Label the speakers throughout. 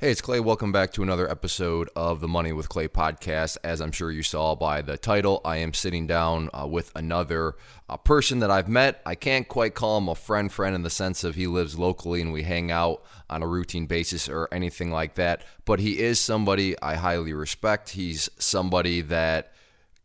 Speaker 1: Hey, it's Clay. Welcome back to another episode of the Money with Clay podcast. As I'm sure you saw by the title, I am sitting down uh, with another uh, person that I've met. I can't quite call him a friend, friend in the sense of he lives locally and we hang out on a routine basis or anything like that. But he is somebody I highly respect. He's somebody that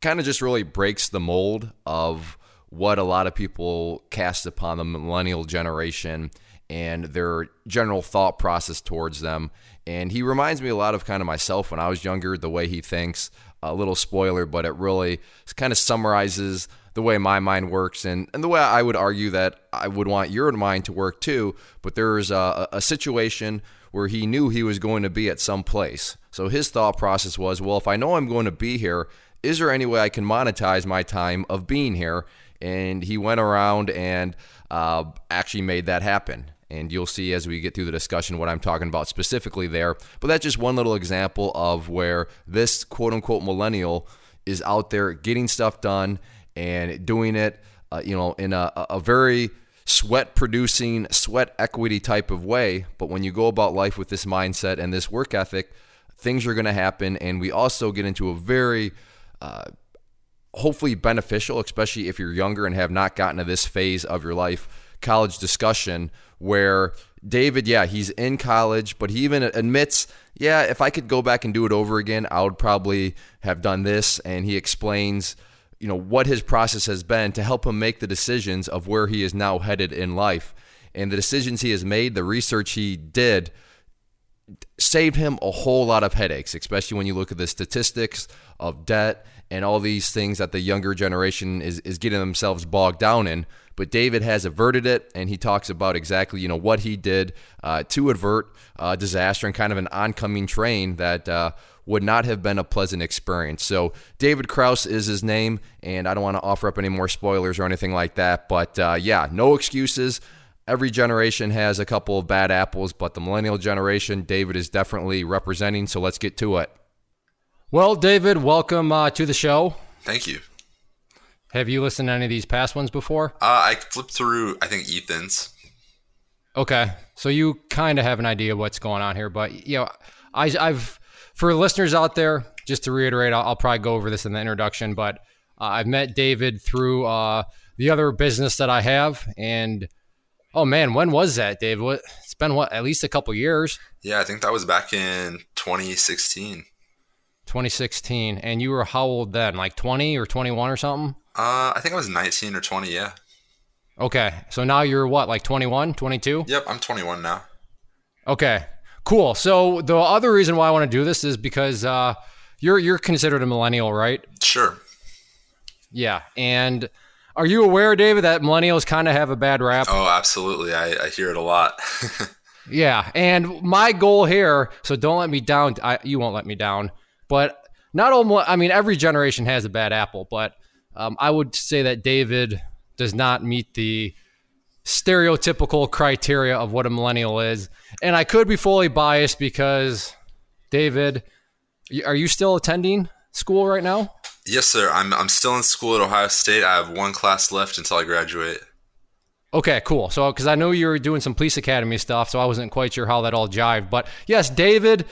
Speaker 1: kind of just really breaks the mold of what a lot of people cast upon the millennial generation and their general thought process towards them. And he reminds me a lot of kind of myself when I was younger, the way he thinks. A little spoiler, but it really kind of summarizes the way my mind works and, and the way I would argue that I would want your mind to work too. But there's a, a situation where he knew he was going to be at some place. So his thought process was, well, if I know I'm going to be here, is there any way I can monetize my time of being here? And he went around and uh, actually made that happen. And you'll see as we get through the discussion what I'm talking about specifically there. But that's just one little example of where this quote unquote millennial is out there getting stuff done and doing it, uh, you know, in a, a very sweat producing, sweat equity type of way. But when you go about life with this mindset and this work ethic, things are going to happen. And we also get into a very, uh, hopefully beneficial, especially if you're younger and have not gotten to this phase of your life, college discussion where David, yeah, he's in college, but he even admits, yeah, if I could go back and do it over again, I would probably have done this. And he explains, you know, what his process has been to help him make the decisions of where he is now headed in life. And the decisions he has made, the research he did, saved him a whole lot of headaches, especially when you look at the statistics of debt and all these things that the younger generation is, is getting themselves bogged down in. But David has averted it, and he talks about exactly you know what he did uh, to avert uh, disaster and kind of an oncoming train that uh, would not have been a pleasant experience. So David Kraus is his name, and I don't want to offer up any more spoilers or anything like that. But uh, yeah, no excuses. Every generation has a couple of bad apples, but the millennial generation, David is definitely representing. So let's get to it. Well, David, welcome uh, to the show.
Speaker 2: Thank you.
Speaker 1: Have you listened to any of these past ones before?
Speaker 2: Uh, I flipped through, I think, Ethan's.
Speaker 1: Okay. So you kind of have an idea what's going on here. But, you know, I, have for listeners out there, just to reiterate, I'll, I'll probably go over this in the introduction, but uh, I've met David through uh, the other business that I have. And, oh man, when was that, Dave? What, it's been, what, at least a couple years?
Speaker 2: Yeah, I think that was back in 2016.
Speaker 1: 2016. And you were how old then? Like 20 or 21 or something?
Speaker 2: Uh, I think I was 19 or 20, yeah.
Speaker 1: Okay. So now you're what, like 21, 22?
Speaker 2: Yep, I'm 21 now.
Speaker 1: Okay. Cool. So the other reason why I want to do this is because uh, you're you're considered a millennial, right?
Speaker 2: Sure.
Speaker 1: Yeah. And are you aware, David, that millennials kind of have a bad rap?
Speaker 2: Oh, absolutely. I, I hear it a lot.
Speaker 1: yeah. And my goal here, so don't let me down. I, you won't let me down. But not all, I mean, every generation has a bad apple, but um, I would say that David does not meet the stereotypical criteria of what a millennial is. And I could be fully biased because, David, are you still attending school right now?
Speaker 2: Yes, sir. I'm, I'm still in school at Ohio State. I have one class left until I graduate.
Speaker 1: Okay, cool. So, because I know you were doing some police academy stuff, so I wasn't quite sure how that all jived. But yes, David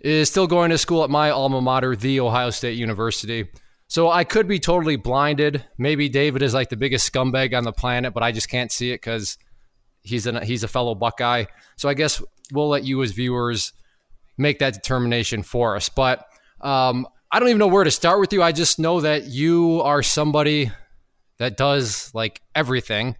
Speaker 1: is still going to school at my alma mater, The Ohio State University. So I could be totally blinded. Maybe David is like the biggest scumbag on the planet, but I just can't see it because he's a he's a fellow Buckeye. So I guess we'll let you as viewers make that determination for us. But um, I don't even know where to start with you. I just know that you are somebody that does like everything.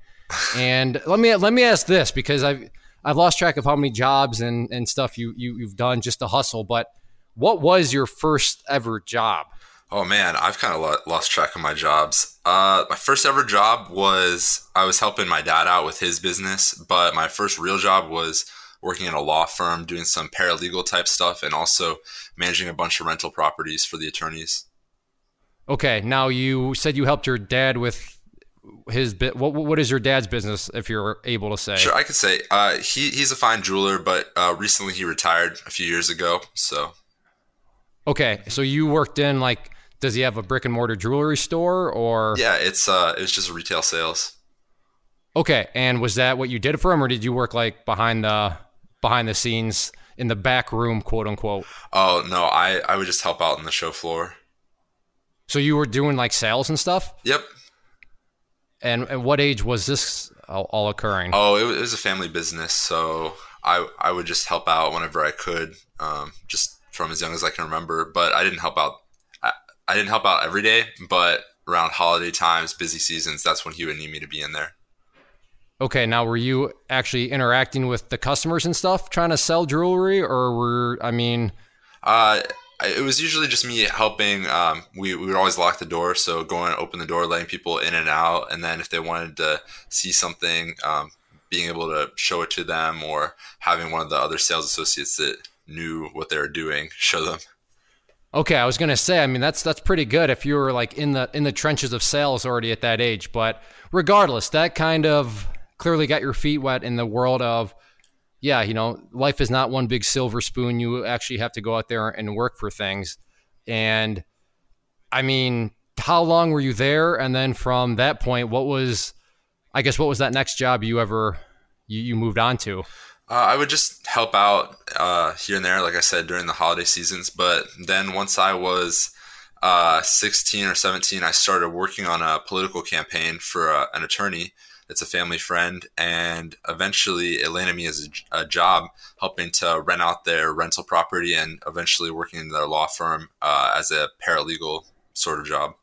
Speaker 1: and let me let me ask this because I've I've lost track of how many jobs and, and stuff you, you you've done just to hustle. But what was your first ever job?
Speaker 2: Oh man, I've kind of lost track of my jobs. Uh, my first ever job was I was helping my dad out with his business, but my first real job was working in a law firm, doing some paralegal type stuff, and also managing a bunch of rental properties for the attorneys.
Speaker 1: Okay, now you said you helped your dad with his bit. What what is your dad's business, if you're able to say?
Speaker 2: Sure, I could say. Uh, he he's a fine jeweler, but uh, recently he retired a few years ago. So.
Speaker 1: Okay, so you worked in like does he have a brick and mortar jewelry store or?
Speaker 2: Yeah, it's uh, it's just retail sales.
Speaker 1: Okay, and was that what you did for him, or did you work like behind the behind the scenes
Speaker 3: in the back room, quote unquote?
Speaker 2: Oh no, I I would just help out on the show floor.
Speaker 3: So you were doing like sales and stuff.
Speaker 2: Yep.
Speaker 3: And at what age was this all, occurring?
Speaker 2: Oh, it, it, was a family business, so I I would just help out whenever I could, um, just from as young as I can remember. But I didn't help out. I, didn't help out every day, but around holiday times, busy seasons, that's when he would need me to be in there.
Speaker 3: Okay, now were you actually interacting with the customers and stuff, trying to sell jewelry, or were I mean?
Speaker 2: Uh, it was usually just me helping. Um, we, we would always lock the door, so going open the door, letting people in and out, and then if they wanted to see something, um, being able to show it to them, or having one of the other sales associates that knew what they were doing show them.
Speaker 3: Okay, I was gonna say, I mean that's that's pretty good if you were like in the in the trenches of sales already at that age. But regardless, that kind of clearly got your feet wet in the world of yeah, you know, life is not one big silver spoon. You actually have to go out there and work for things. And I mean, how long were you there? And then from that point, what was, I guess, what was that next job you ever you, you moved on to?
Speaker 2: Uh, I would just help out uh, here and there, like I said, during the holiday seasons. But then once I was uh, 16 or 17, I started working on a political campaign for uh, an attorney it's a family friend, and eventually it landed me as a, a, job helping to rent out their rental property and eventually working in their law firm uh, as a paralegal sort of job.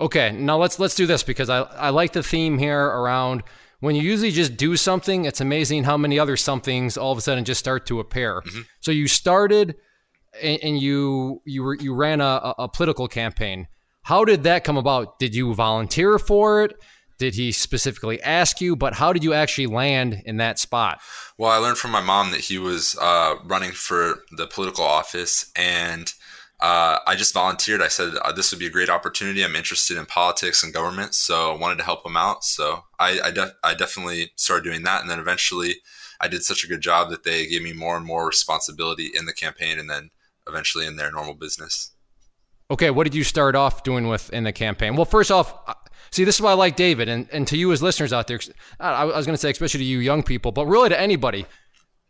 Speaker 3: Okay, now let's let's do this because I I like the theme here around when you usually just do something. It's amazing how many other somethings all of a sudden just start to appear. Mm-hmm. So you started and, and you you were you ran a, a political campaign. How did that come about? Did you volunteer for it? did he specifically ask you? But how did you actually land in that spot?
Speaker 2: Well, I learned from my mom that he was uh, running for the political office, and uh, I just volunteered. I said uh, this would be a great opportunity. I'm interested in politics and government, so I wanted to help them out. So I I, def- I definitely started doing that, and then eventually I did such a good job that they gave me more and more responsibility in the campaign, and then eventually in their normal business.
Speaker 3: Okay, what did you start off doing with in the campaign? Well, first off, See, this is why I like David, and, and to you as listeners out there, I was going to say, especially to you young people, but really to anybody,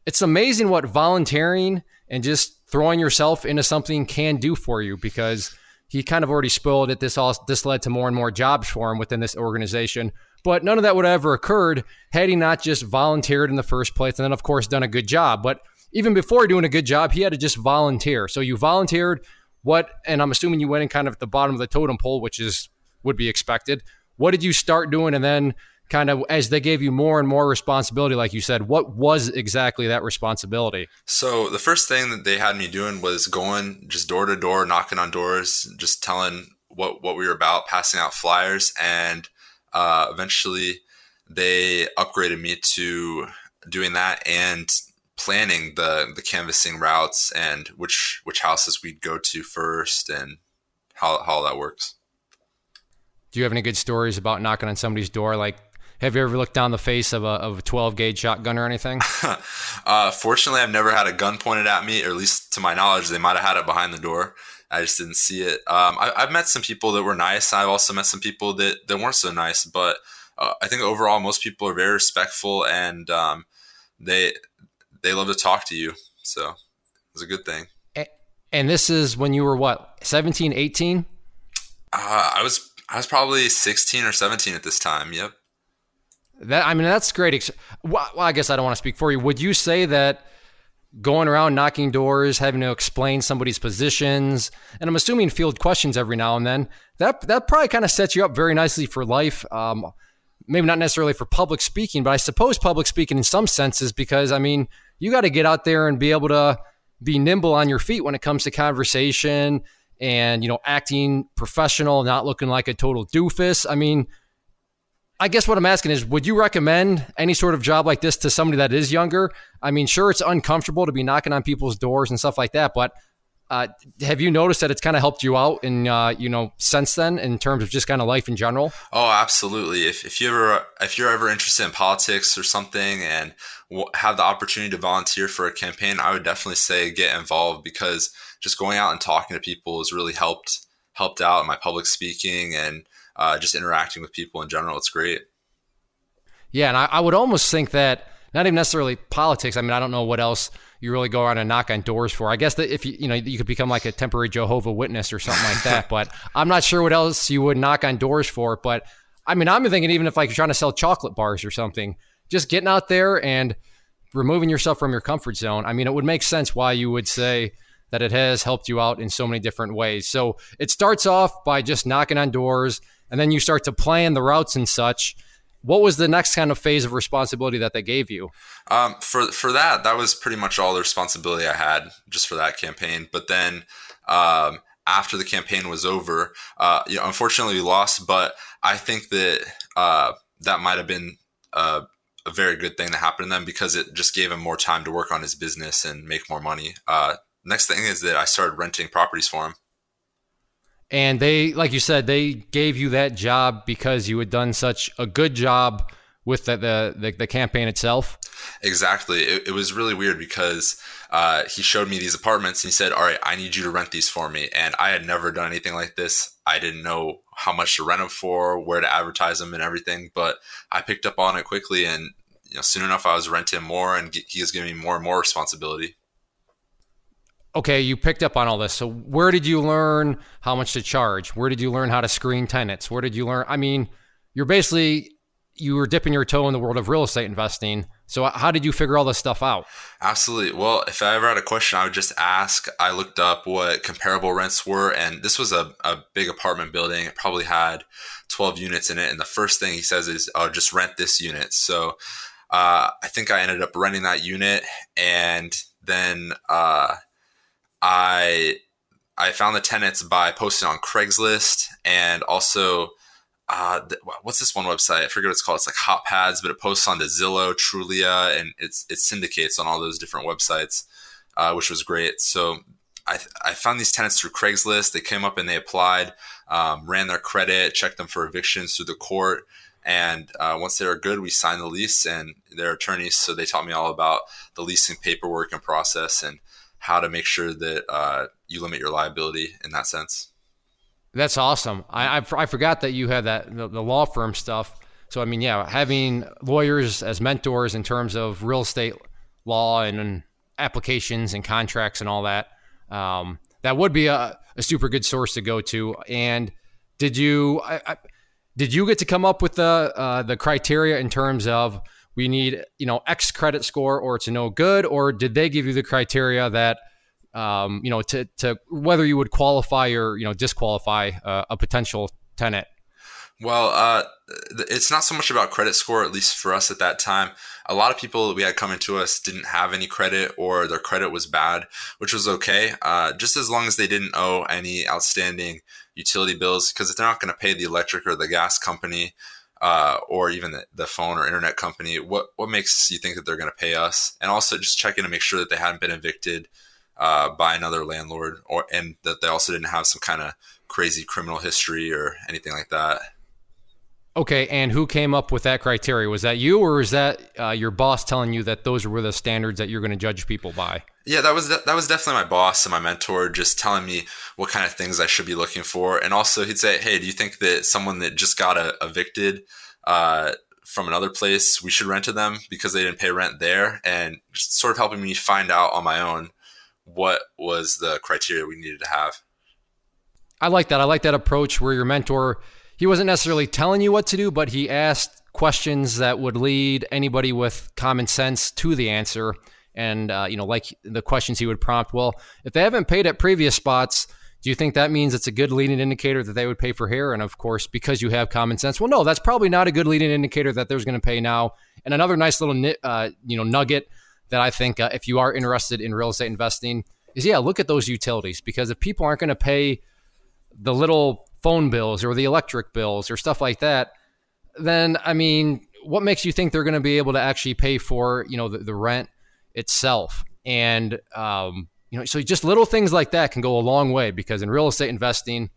Speaker 3: it's amazing what volunteering and just throwing yourself into something can do for you because he kind of already spoiled it. This all this led to more and more jobs for him within this organization. But none of that would have ever occurred had he not just volunteered in the first place and then of course done a good job. But even before doing a good job, he had to just volunteer. So you volunteered what and I'm assuming you went in kind of at the bottom of the totem pole, which is would be expected. What did you start doing? And then, kind of as they gave you more and more responsibility, like you said, what was exactly that responsibility?
Speaker 2: So, the first thing that they had me doing was going just door to door, knocking on doors, just telling what, what we were about, passing out flyers. And uh, eventually, they upgraded me to doing that and planning the the canvassing routes and which which houses we'd go to first and how how that works.
Speaker 3: Do you have any good stories about knocking on somebody's door? Like, have you ever looked down the face of a, of a 12 gauge shotgun or anything?
Speaker 2: uh, fortunately, I've never had a gun pointed at me, or at least to my knowledge, they might have had it behind the door. I just didn't see it. Um, I, have met some people that were nice. I've also met some people that, that weren't so nice, but uh, I think overall most people are very respectful and um, they they love to talk to you. So it's a good thing.
Speaker 3: And this is when you were what, 17, 18?
Speaker 2: Uh, I was I was probably 16 or 17 at this time. Yep.
Speaker 3: That I mean, that's great. Well, I guess I don't want to speak for you. Would you say that going around knocking doors, having to explain somebody's positions, and I'm assuming field questions every now and then, that that probably kind of sets you up very nicely for life. Um, maybe not necessarily for public speaking, but I suppose public speaking in some senses because I mean, you got to get out there and be able to be nimble on your feet when it comes to conversation and you know acting professional, not looking like a total doofus. I mean, I guess what I'm asking is, would you recommend any sort of job like this to somebody that is younger? I mean, sure, it's uncomfortable to be knocking on people's doors and stuff like that, but uh, have you noticed that it's kind of helped you out in uh, you know since then in terms of just kind of life in general?
Speaker 2: Oh, absolutely. If, if you ever if you're ever interested in politics or something and have the opportunity to volunteer for a campaign, I would definitely say get involved because just going out and talking to people has really helped helped out in my public speaking and uh, just interacting with people in general. It's great.
Speaker 3: Yeah, and I, I would almost think that not even necessarily politics. I mean, I don't know what else you really go around and knock on doors for. I guess that if you you know you could become like a temporary Jehovah Witness or something like that. But I'm not sure what else you would knock on doors for. But I mean, I'm thinking even if like you're trying to sell chocolate bars or something, just getting out there and removing yourself from your comfort zone. I mean, it would make sense why you would say that it has helped you out in so many different ways. So it starts off by just knocking on doors, and then you start to plan the routes and such what was the next kind of phase of responsibility that they gave you?
Speaker 2: Um, for for that, that was pretty much all the responsibility I had just for that campaign. But then um, after the campaign was over, uh, you know, unfortunately we lost. But I think that uh, that might have been a, a, very good thing that happened to them because it just gave him more time to work on his business and make more money. Uh, next thing is that I started renting properties for him.
Speaker 3: And they, like you said, they gave you that job because you had done such a good job with the the, the, the campaign itself.
Speaker 2: Exactly. It, it was really weird because uh, he showed me these apartments and he said, "All right, I need you to rent these for me." And I had never done anything like this. I didn't know how much to rent them for, where to advertise them, and everything. But I picked up on it quickly, and you know, soon enough, I was renting more, and he was giving me more and more responsibility
Speaker 3: okay, you picked up on all this. So where did you learn how much to charge? Where did you learn how to screen tenants? Where did you learn? I mean, you're basically you were dipping your toe in the world of real estate investing. So how did you figure all this stuff out?
Speaker 2: Absolutely. Well, if I ever had a question, I would just ask. I looked up what comparable rents were, and this was a, a big apartment building. It probably had 12 units in it. And the first thing he says is, oh, just rent this unit. So uh, I think I ended up renting that unit. And then uh, I I found the tenants by posting on Craigslist and also uh, what's this one website? I forget what it's called. It's like HotPads, but it posts on the Zillow, Trulia, and it's it syndicates on all those different websites, uh, which was great. So I, I found these tenants through Craigslist. They came up and they applied, um, ran their credit, checked them for evictions through the court. And uh, once they were good, we signed the lease and their attorneys. So they taught me all about the leasing paperwork and process. And how to make sure that uh, you limit your liability in that sense.
Speaker 3: That's awesome. I, I, I forgot that you had that the, the, law firm stuff. So I mean, yeah, having lawyers as mentors in terms of real estate law and, and applications and contracts and all that. Um, that would be a, a, super good source to go to. And did you I, did you get to come up with the uh, the criteria in terms of we need you know X credit score or it's no good, or did they give you the criteria that um, you know to to whether you would qualify or you know disqualify uh, a potential tenant?
Speaker 2: Well, uh, it's not so much about credit score, at least for us at that time. A lot of people we had coming to us didn't have any credit or their credit was bad, which was okay. Uh, just as long as they didn't owe any outstanding utility bills, because if they're not going to pay the electric or the gas company, uh, or even the, the, phone or internet company, what what makes you think that they're going to pay us? And also just checking to make sure that they hadn't been evicted uh, by another landlord, or and that they also didn't have some kind of crazy criminal history or anything like that.
Speaker 3: Okay, and who came up with that criteria? Was that you, or is that uh, your boss telling you that those were the standards that you're going to judge people by?
Speaker 2: Yeah, that was that was definitely my boss and my mentor, just telling me what kind of things I should be looking for, and also he'd say, "Hey, do you think that someone that just got a, evicted uh, from another place, we should rent to them because they didn't pay rent there?" And sort of helping me find out on my own what was the criteria we needed to have.
Speaker 3: I like that. I like that approach where your mentor he wasn't necessarily telling you what to do, but he asked questions that would lead anybody with common sense to the answer. And, uh, you know, like the questions he would prompt, well, if they haven't paid at previous spots, do you think that means it's a good leading indicator that they would pay for here? And of course, because you have common sense, well, no, that's probably not a good leading indicator that they're going to pay now. And another nice little, uh, you know, nugget that I think uh, if you are interested in real estate investing is, yeah, look at those utilities because if people aren't going to pay the little phone bills or the electric bills or stuff like that, then I mean, what makes you think they're going to be able to actually pay for you know the, the rent itself? And um, you know, so just little things like that can go a long way because in real estate investing,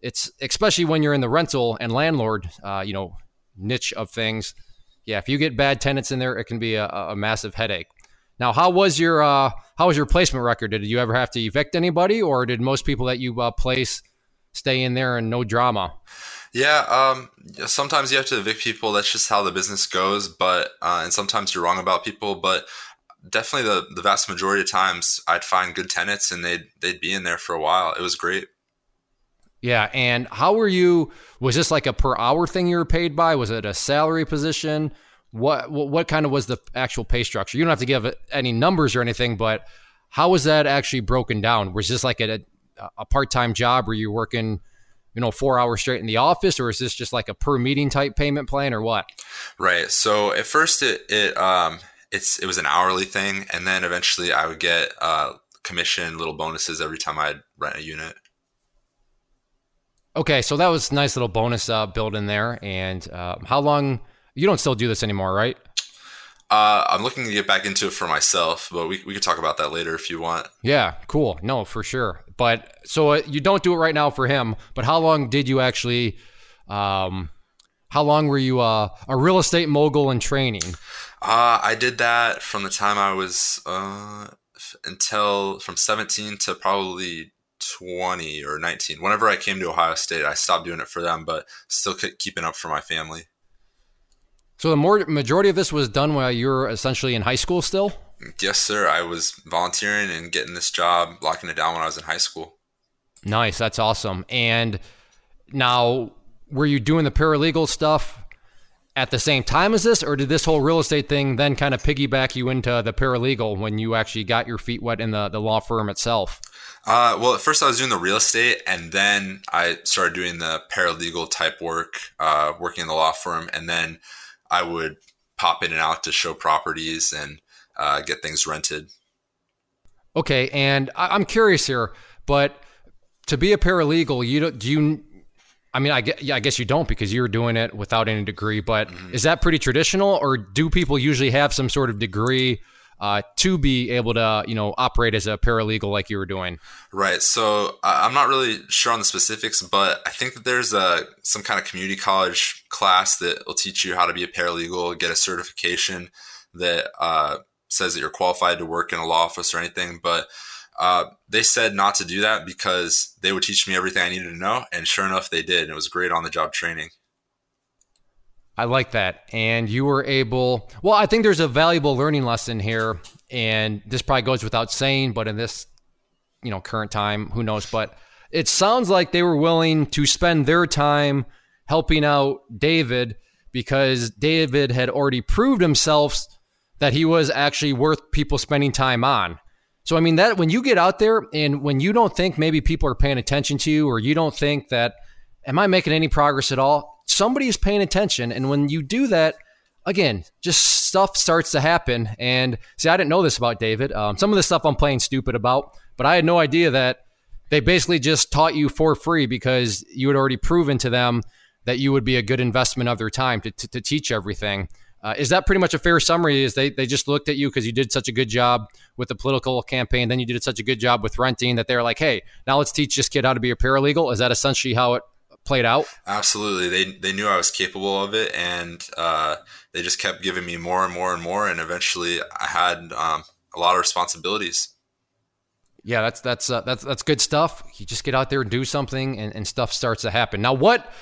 Speaker 3: it's especially when you're in the rental and landlord, uh, you know, niche of things. Yeah, if you get bad tenants in there, it can be a, a massive headache. Now, how was your uh, how was your placement record? Did you ever have to evict anybody, or did most people that you uh, place stay in there and no drama.
Speaker 2: Yeah, um, sometimes you have to evict people. That's just how the business goes. But uh, and sometimes you're wrong about people. But definitely the the vast majority of times I'd find good tenants and they'd they'd be in there for a while. It was great.
Speaker 3: Yeah, and how were you? Was this like a per hour thing you were paid by? Was it a salary position? What what, what kind of was the actual pay structure? You don't have to give any numbers or anything, but how was that actually broken down? Was this like a a part time job where you're working, you know, four hours straight in the office, or is this just like a per meeting type payment plan, or what?
Speaker 2: Right. So at first it it um it's it was an hourly thing, and then eventually I would get uh, commission, little bonuses every time I'd rent a unit.
Speaker 3: Okay, so that was nice little bonus uh, built in there. And uh, how long? You don't still do this anymore, right?
Speaker 2: Uh, I'm looking to get back into it for myself, but we we could talk about that later if you want.
Speaker 3: Yeah, cool. No, for sure. But so uh, you don't do it right now for him. But how long did you actually? Um, how long were you uh, a real estate mogul in training?
Speaker 2: Uh, I did that from the time I was uh, until from 17 to probably 20 or 19. Whenever I came to Ohio State, I stopped doing it for them, but still keeping up for my family.
Speaker 3: So the more majority of this was done while you were essentially in high school still?
Speaker 2: Yes, sir. I was volunteering and getting this job, locking it down when I was in high school.
Speaker 3: Nice. That's awesome. And now, were you doing the paralegal stuff at the same time as this, or did this whole real estate thing then kind of piggyback you into the paralegal when you actually got your feet wet in the, the law firm itself?
Speaker 2: Uh, well, at first I was doing the real estate, and then I started doing the paralegal type work, uh, working in the law firm, and then I would pop in and out to show properties and uh, get things rented.
Speaker 3: Okay, and I'm curious here, but to be a paralegal, you do you I mean, I guess, yeah, I guess you don't because you're doing it without any degree. But mm-hmm. is that pretty traditional, or do people usually have some sort of degree uh, to be able to, you know, operate as a paralegal like you were doing?
Speaker 2: Right. So I'm not really sure on the specifics, but I think that there's a some kind of community college class that will teach you how to be a paralegal, get a certification that uh, says that you're qualified to work in a law office or anything. But uh, they said not to do that because they would teach me everything I needed to know. And sure enough, they did. And it was great on the job training.
Speaker 3: I like that. And you were able, well, I think there's a valuable learning lesson here. And this probably goes without saying, but in this, you know, current time, who knows? But it sounds like they were willing to spend their time helping out David because David had already proved himself that he was actually worth people spending time on. So I mean that when you get out there and when you don't think maybe people are paying attention to you or you don't think that am I making any progress at all? Somebody is paying attention and when you do that again, just stuff starts to happen and see I didn't know this about David. Um, some of the stuff I'm playing stupid about, but I had no idea that they basically just taught you for free because you had already proven to them that you would be a good investment of their time to, to, to teach everything. Uh, is that pretty much a fair summary? Is they, they just looked at you because you did such a good job with the political campaign, then you did such a good job with renting that they're like, hey, now let's teach this kid how to be a paralegal. Is that essentially how it played out?
Speaker 2: Absolutely. They they knew I was capable of it, and uh, they just kept giving me more and more and more, and eventually I had um, a lot of responsibilities.
Speaker 3: Yeah, that's that's uh, that's that's good stuff. You just get out there and do something, and, and stuff starts to happen. Now, what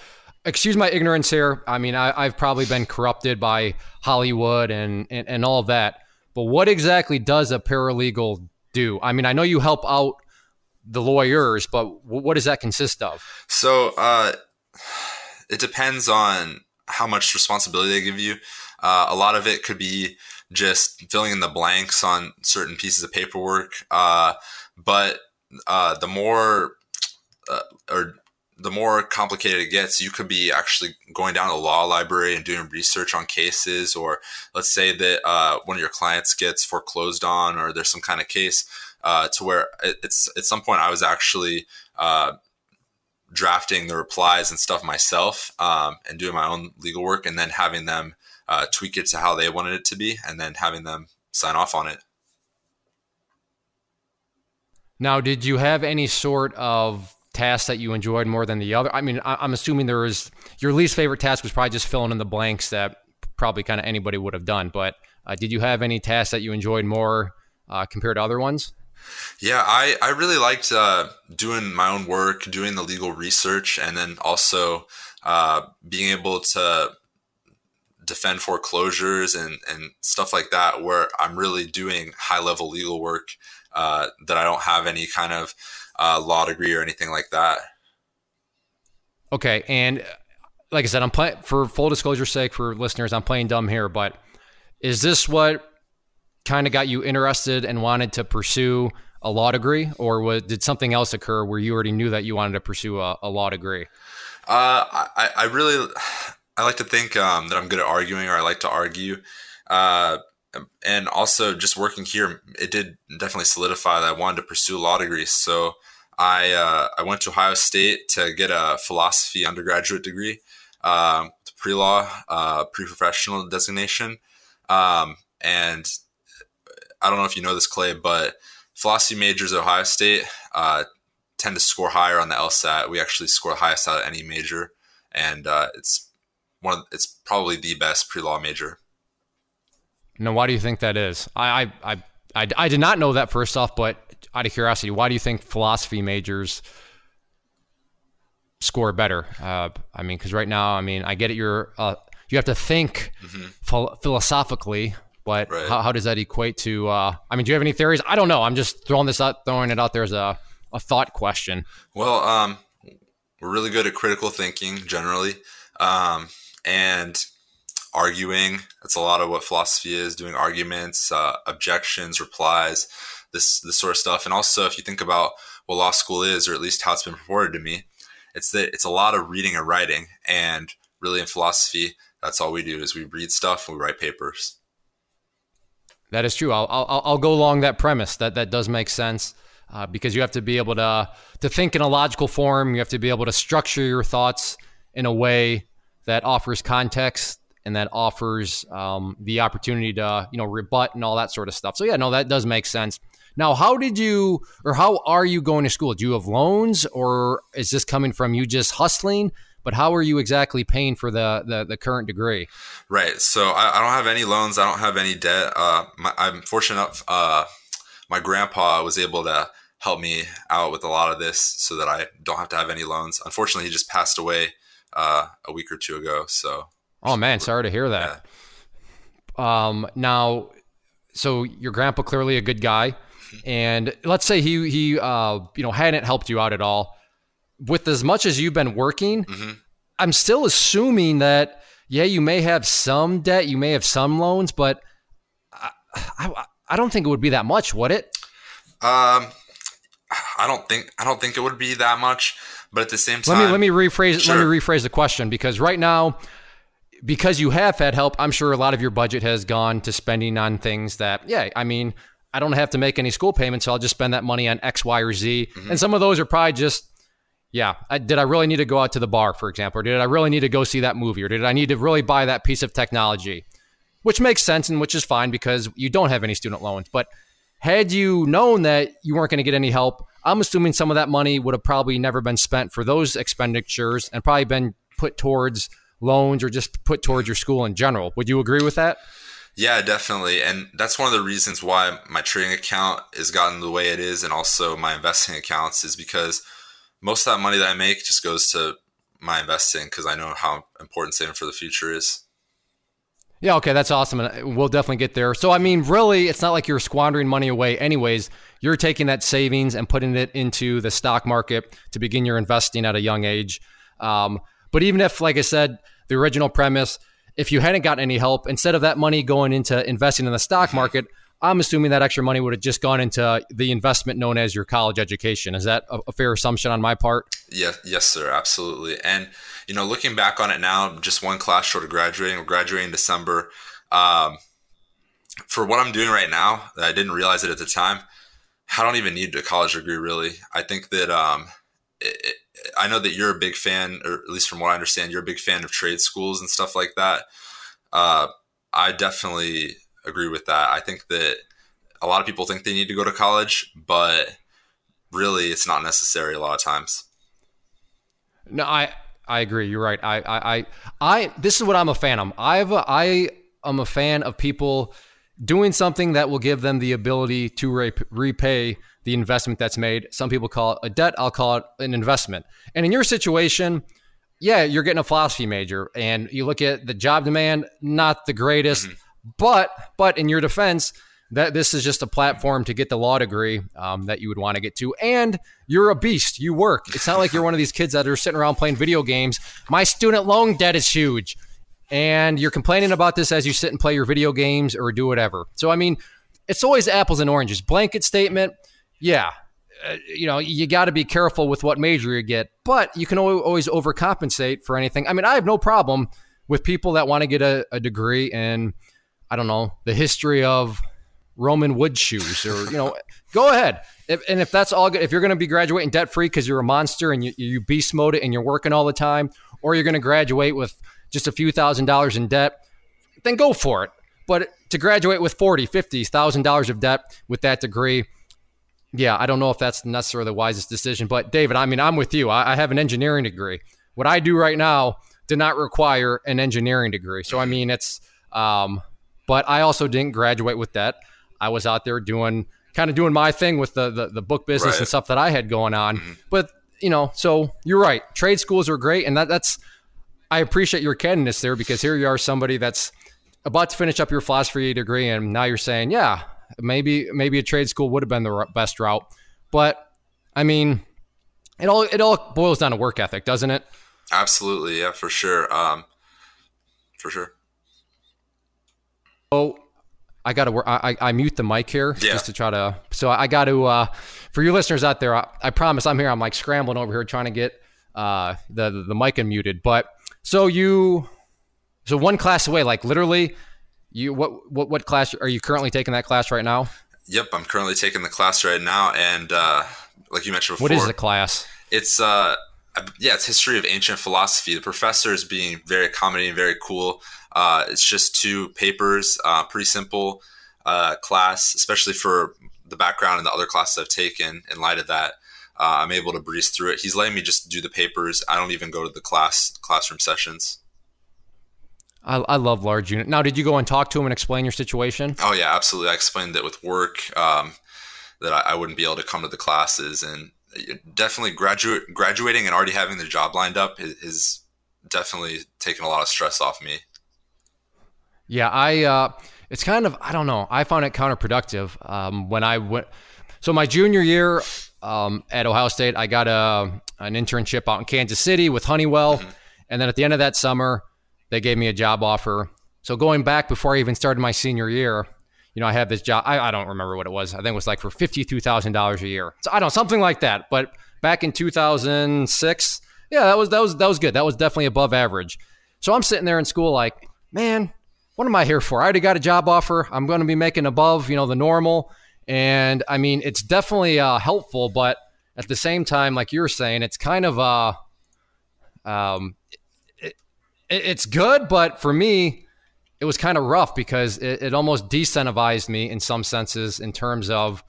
Speaker 3: excuse my ignorance here. I mean, I, have probably been corrupted by Hollywood and, and, and all of that. But what exactly does a paralegal do? I mean, I know you help out the lawyers, but what does that consist of?
Speaker 2: So uh, it depends on how much responsibility they give you. Uh, a lot of it could be just filling in the blanks on certain pieces of paperwork. Uh, but uh, the more uh, or the more complicated it gets, you could be actually going down to law library and doing research on cases, or let's say that uh, one of your clients gets foreclosed on, or there's some kind of case uh, to where it's at some point I was actually uh, drafting the replies and stuff myself um, and doing my own legal work, and then having them uh, tweak it to how they wanted it to be, and then having them sign off on it.
Speaker 3: Now, did you have any sort of task that you enjoyed more than the other? I mean, I, am assuming there is your least favorite task was probably just filling in the blanks that probably kind of anybody would have done. But uh, did you have any tasks that you enjoyed more uh, compared to other ones?
Speaker 2: Yeah, I, I really liked uh, doing my own work, doing the legal research, and then also uh, being able to defend foreclosures and, and stuff like that, where I'm really doing high level legal work uh, that I don't have any kind of uh, law degree or anything like that.
Speaker 3: Okay, and uh, like I said, I'm playing for full disclosure sake for listeners. I'm playing dumb here, but is this what kind of got you interested and wanted to pursue a law degree, or was, did something else occur where you already knew that you wanted to pursue a, a law degree?
Speaker 2: Uh, I, I really, I like to think um, that I'm good at arguing, or I like to argue. Uh, and also, just working here, it did definitely solidify that I wanted to pursue a law degree. So I uh, I went to Ohio State to get a philosophy undergraduate degree, um, pre law, uh, pre professional designation, um, and I don't know if you know this, Clay, but philosophy majors at Ohio State uh, tend to score higher on the LSAT. We actually score highest out of any major, and uh, it's one. Of, it's probably the best pre-law major.
Speaker 3: Now, why do you think that is? I, I, I, I, I did not know that first off, but out of curiosity, why do you think philosophy majors score better? Uh, I mean, because right now, I mean, I get it. You're uh, you have to think mm-hmm. philosophically but right. how, how, does that equate to? Uh, I mean, do you have any theories? I don't know. I'm just throwing this out, throwing it out there as a, a thought question.
Speaker 2: Well, um, we're really good at critical thinking generally, um, and arguing. That's a lot of what philosophy is: doing arguments, uh, objections, replies, this this sort of stuff. And also, if you think about what law school is, or at least how it's been reported to me, it's that it's a lot of reading and writing. And really, in philosophy, that's all we do is we read stuff and we write papers.
Speaker 3: That is true. I'll, I'll, I'll go along that premise. That that does make sense uh, because you have to be able to to think in a logical form. You have to be able to structure your thoughts in a way that offers context and that offers um, the opportunity to you know rebut and all that sort of stuff. So yeah, no, that does make sense. Now, how did you or how are you going to school? Do you have loans or is this coming from you just hustling? but how are you exactly paying for the the, the current degree?
Speaker 2: Right. So I, I, don't have any loans. I don't have any debt. Uh, my, I'm fortunate. Uh, my grandpa was able to help me out with a lot of this, so that I don't have to have any loans. Unfortunately, he just passed away uh, a week or two ago. So.
Speaker 3: Oh man, sorry to hear that. Yeah. Um, now, so your grandpa clearly a good guy, and let's say he he uh, you know hadn't helped you out at all with as much as you've been working, mm-hmm. I'm still assuming that yeah, you may have some debt, you may have some loans, but I, I, I don't think it would be that much, would it?
Speaker 2: Um, I don't think I don't think it would be that much, but at the same time,
Speaker 3: let me let me rephrase sure. let me rephrase the question because right now, because you have had help, I'm sure a lot of your budget has gone to spending on things that yeah, I mean. I don't have to make any school payments, so I'll just spend that money on X, Y, or Z. Mm-hmm. And some of those are probably just yeah, I, did I really need to go out to the bar, for example, or did I really need to go see that movie, or did I need to really buy that piece of technology? Which makes sense and which is fine because you don't have any student loans. But had you known that you weren't going to get any help, I'm assuming some of that money would have probably never been spent for those expenditures and probably been put towards loans or just put towards your school in general. Would you agree with that?
Speaker 2: Yeah, definitely. And that's one of the reasons why my trading account has gotten the way it is and also my investing accounts is because – most of that money that I make just goes to my investing because I know how important saving for the future is.
Speaker 3: Yeah, okay, that's awesome. And we'll definitely get there. So, I mean, really, it's not like you're squandering money away, anyways. You're taking that savings and putting it into the stock market to begin your investing at a young age. Um, but even if, like I said, the original premise, if you hadn't gotten any help, instead of that money going into investing in the stock mm-hmm. market, I'm assuming that extra money would have just gone into the investment known as your college education. Is that a, fair assumption on my part?
Speaker 2: Yeah, yes, sir, absolutely. And you know, looking back on it now, just one class short of graduating. We're graduating in December. Um, for what I'm doing right now, I didn't realize it at the time. I don't even need a college degree, really. I think that um, it, I know that you're a big fan, or at least from what I understand, you're a big fan of trade schools and stuff like that. Uh, I definitely agree with that. I think that a lot of people think they need to go to college, but really it's not necessary a lot of times.
Speaker 3: No, I I agree. You're right. I I I, I this is what I'm a fan of. I've I am a fan of people doing something that will give them the ability to re- repay the investment that's made. Some people call it a debt. I'll call it an investment. And in your situation, yeah, you're getting a philosophy major, and you look at the job demand, not the greatest. Mm-hmm. But but in your defense, that this is just a platform to get the law degree um, that you would want to get to, and you're a beast. You work. It's not like you're one of these kids that are sitting around playing video games. My student loan debt is huge, and you're complaining about this as you sit and play your video games or do whatever. So I mean, it's always apples and oranges. Blanket statement, yeah, uh, you know, you got to be careful with what major you get, but you can always overcompensate for anything. I mean, I have no problem with people that want to get a, a degree in, I don't know, the history of Roman wood shoes or, you know, go ahead. If, and if that's all good, if you're going to be graduating debt free because you're a monster and you, you beast mode it and you're working all the time, or you're going to graduate with just a few thousand dollars in debt, then go for it. But to graduate with 40, 50, thousand dollars of debt with that degree, yeah, I don't know if that's necessarily the wisest decision. But David, I mean, I'm with you. I, I have an engineering degree. What I do right now did not require an engineering degree. So I mean, it's. Um, but I also didn't graduate with that. I was out there doing kind of doing my thing with the the, the book business right. and stuff that I had going on. Mm-hmm. But you know, so you're right. Trade schools are great, and that that's. I appreciate your candidness there because here you are, somebody that's about to finish up your philosophy degree, and now you're saying, yeah, Maybe maybe a trade school would have been the best route, but I mean, it all it all boils down to work ethic, doesn't it?
Speaker 2: Absolutely, yeah, for sure, um, for sure.
Speaker 3: Oh, I got to work. I, I mute the mic here
Speaker 2: yeah.
Speaker 3: just to try to. So I got to. Uh, for you listeners out there, I, I, promise I'm here. I'm like scrambling over here trying to get uh, the, the the mic unmuted. But so you, so one class away, like literally you what what what class are you currently taking that class right now?
Speaker 2: Yep, I'm currently taking the class right now, and uh, like you mentioned before,
Speaker 3: what is the class?
Speaker 2: It's uh, yeah, it's history of ancient philosophy. The professor is being very accommodating, very cool. Uh, it's just two papers, uh, pretty simple uh, class, especially for the background and the other classes I've taken. In light of that, uh, I'm able to breeze through it. He's letting me just do the papers. I don't even go to the class classroom sessions.
Speaker 3: I, I love large unit. Now, did you go and talk to him and explain your situation?
Speaker 2: Oh yeah, absolutely. I explained that with work um, that I, I, wouldn't be able to come to the classes, and definitely graduate graduating and already having the job lined up is, definitely taken a lot of stress off me.
Speaker 3: Yeah, I. Uh, it's kind of I don't know. I found it counterproductive um, when I went. So my junior year um, at Ohio State, I got a an internship out in Kansas City with Honeywell, mm-hmm. and then at the end of that summer, they gave me a job offer. So going back before I even started my senior year, you know, I had this job. I, I don't remember what it was. I think it was like for fifty-two thousand dollars a year. So I don't know something like that. But back in two thousand six, yeah, that was that was that was good. That was definitely above average. So I'm sitting there in school, like, man, what am I here for? I already got a job offer. I'm going to be making above, you know, the normal. And I mean, it's definitely uh, helpful, but at the same time, like you were saying, it's kind of uh, um, it's good, but for me, it was kind of rough because it, it almost decentivized me in some senses in terms of,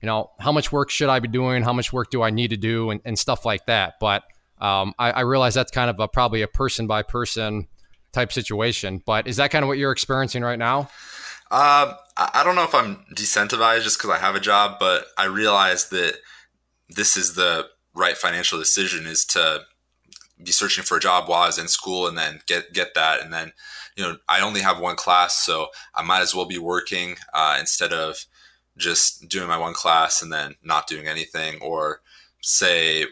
Speaker 3: you know, how much work should I be doing? How much work do I need to do? And, and stuff like that. But um, I, I, realize that's kind of a, probably a person by person type situation. But is that kind of what you're experiencing right now?
Speaker 2: Uh, I don't know if I'm decentivized just because I have a job, but I realize that this is the right financial decision is to be searching for a job while I was in school and then get get that. And then you know I only have one class so I might as well be working uh, instead of just doing my one class and then not doing anything or say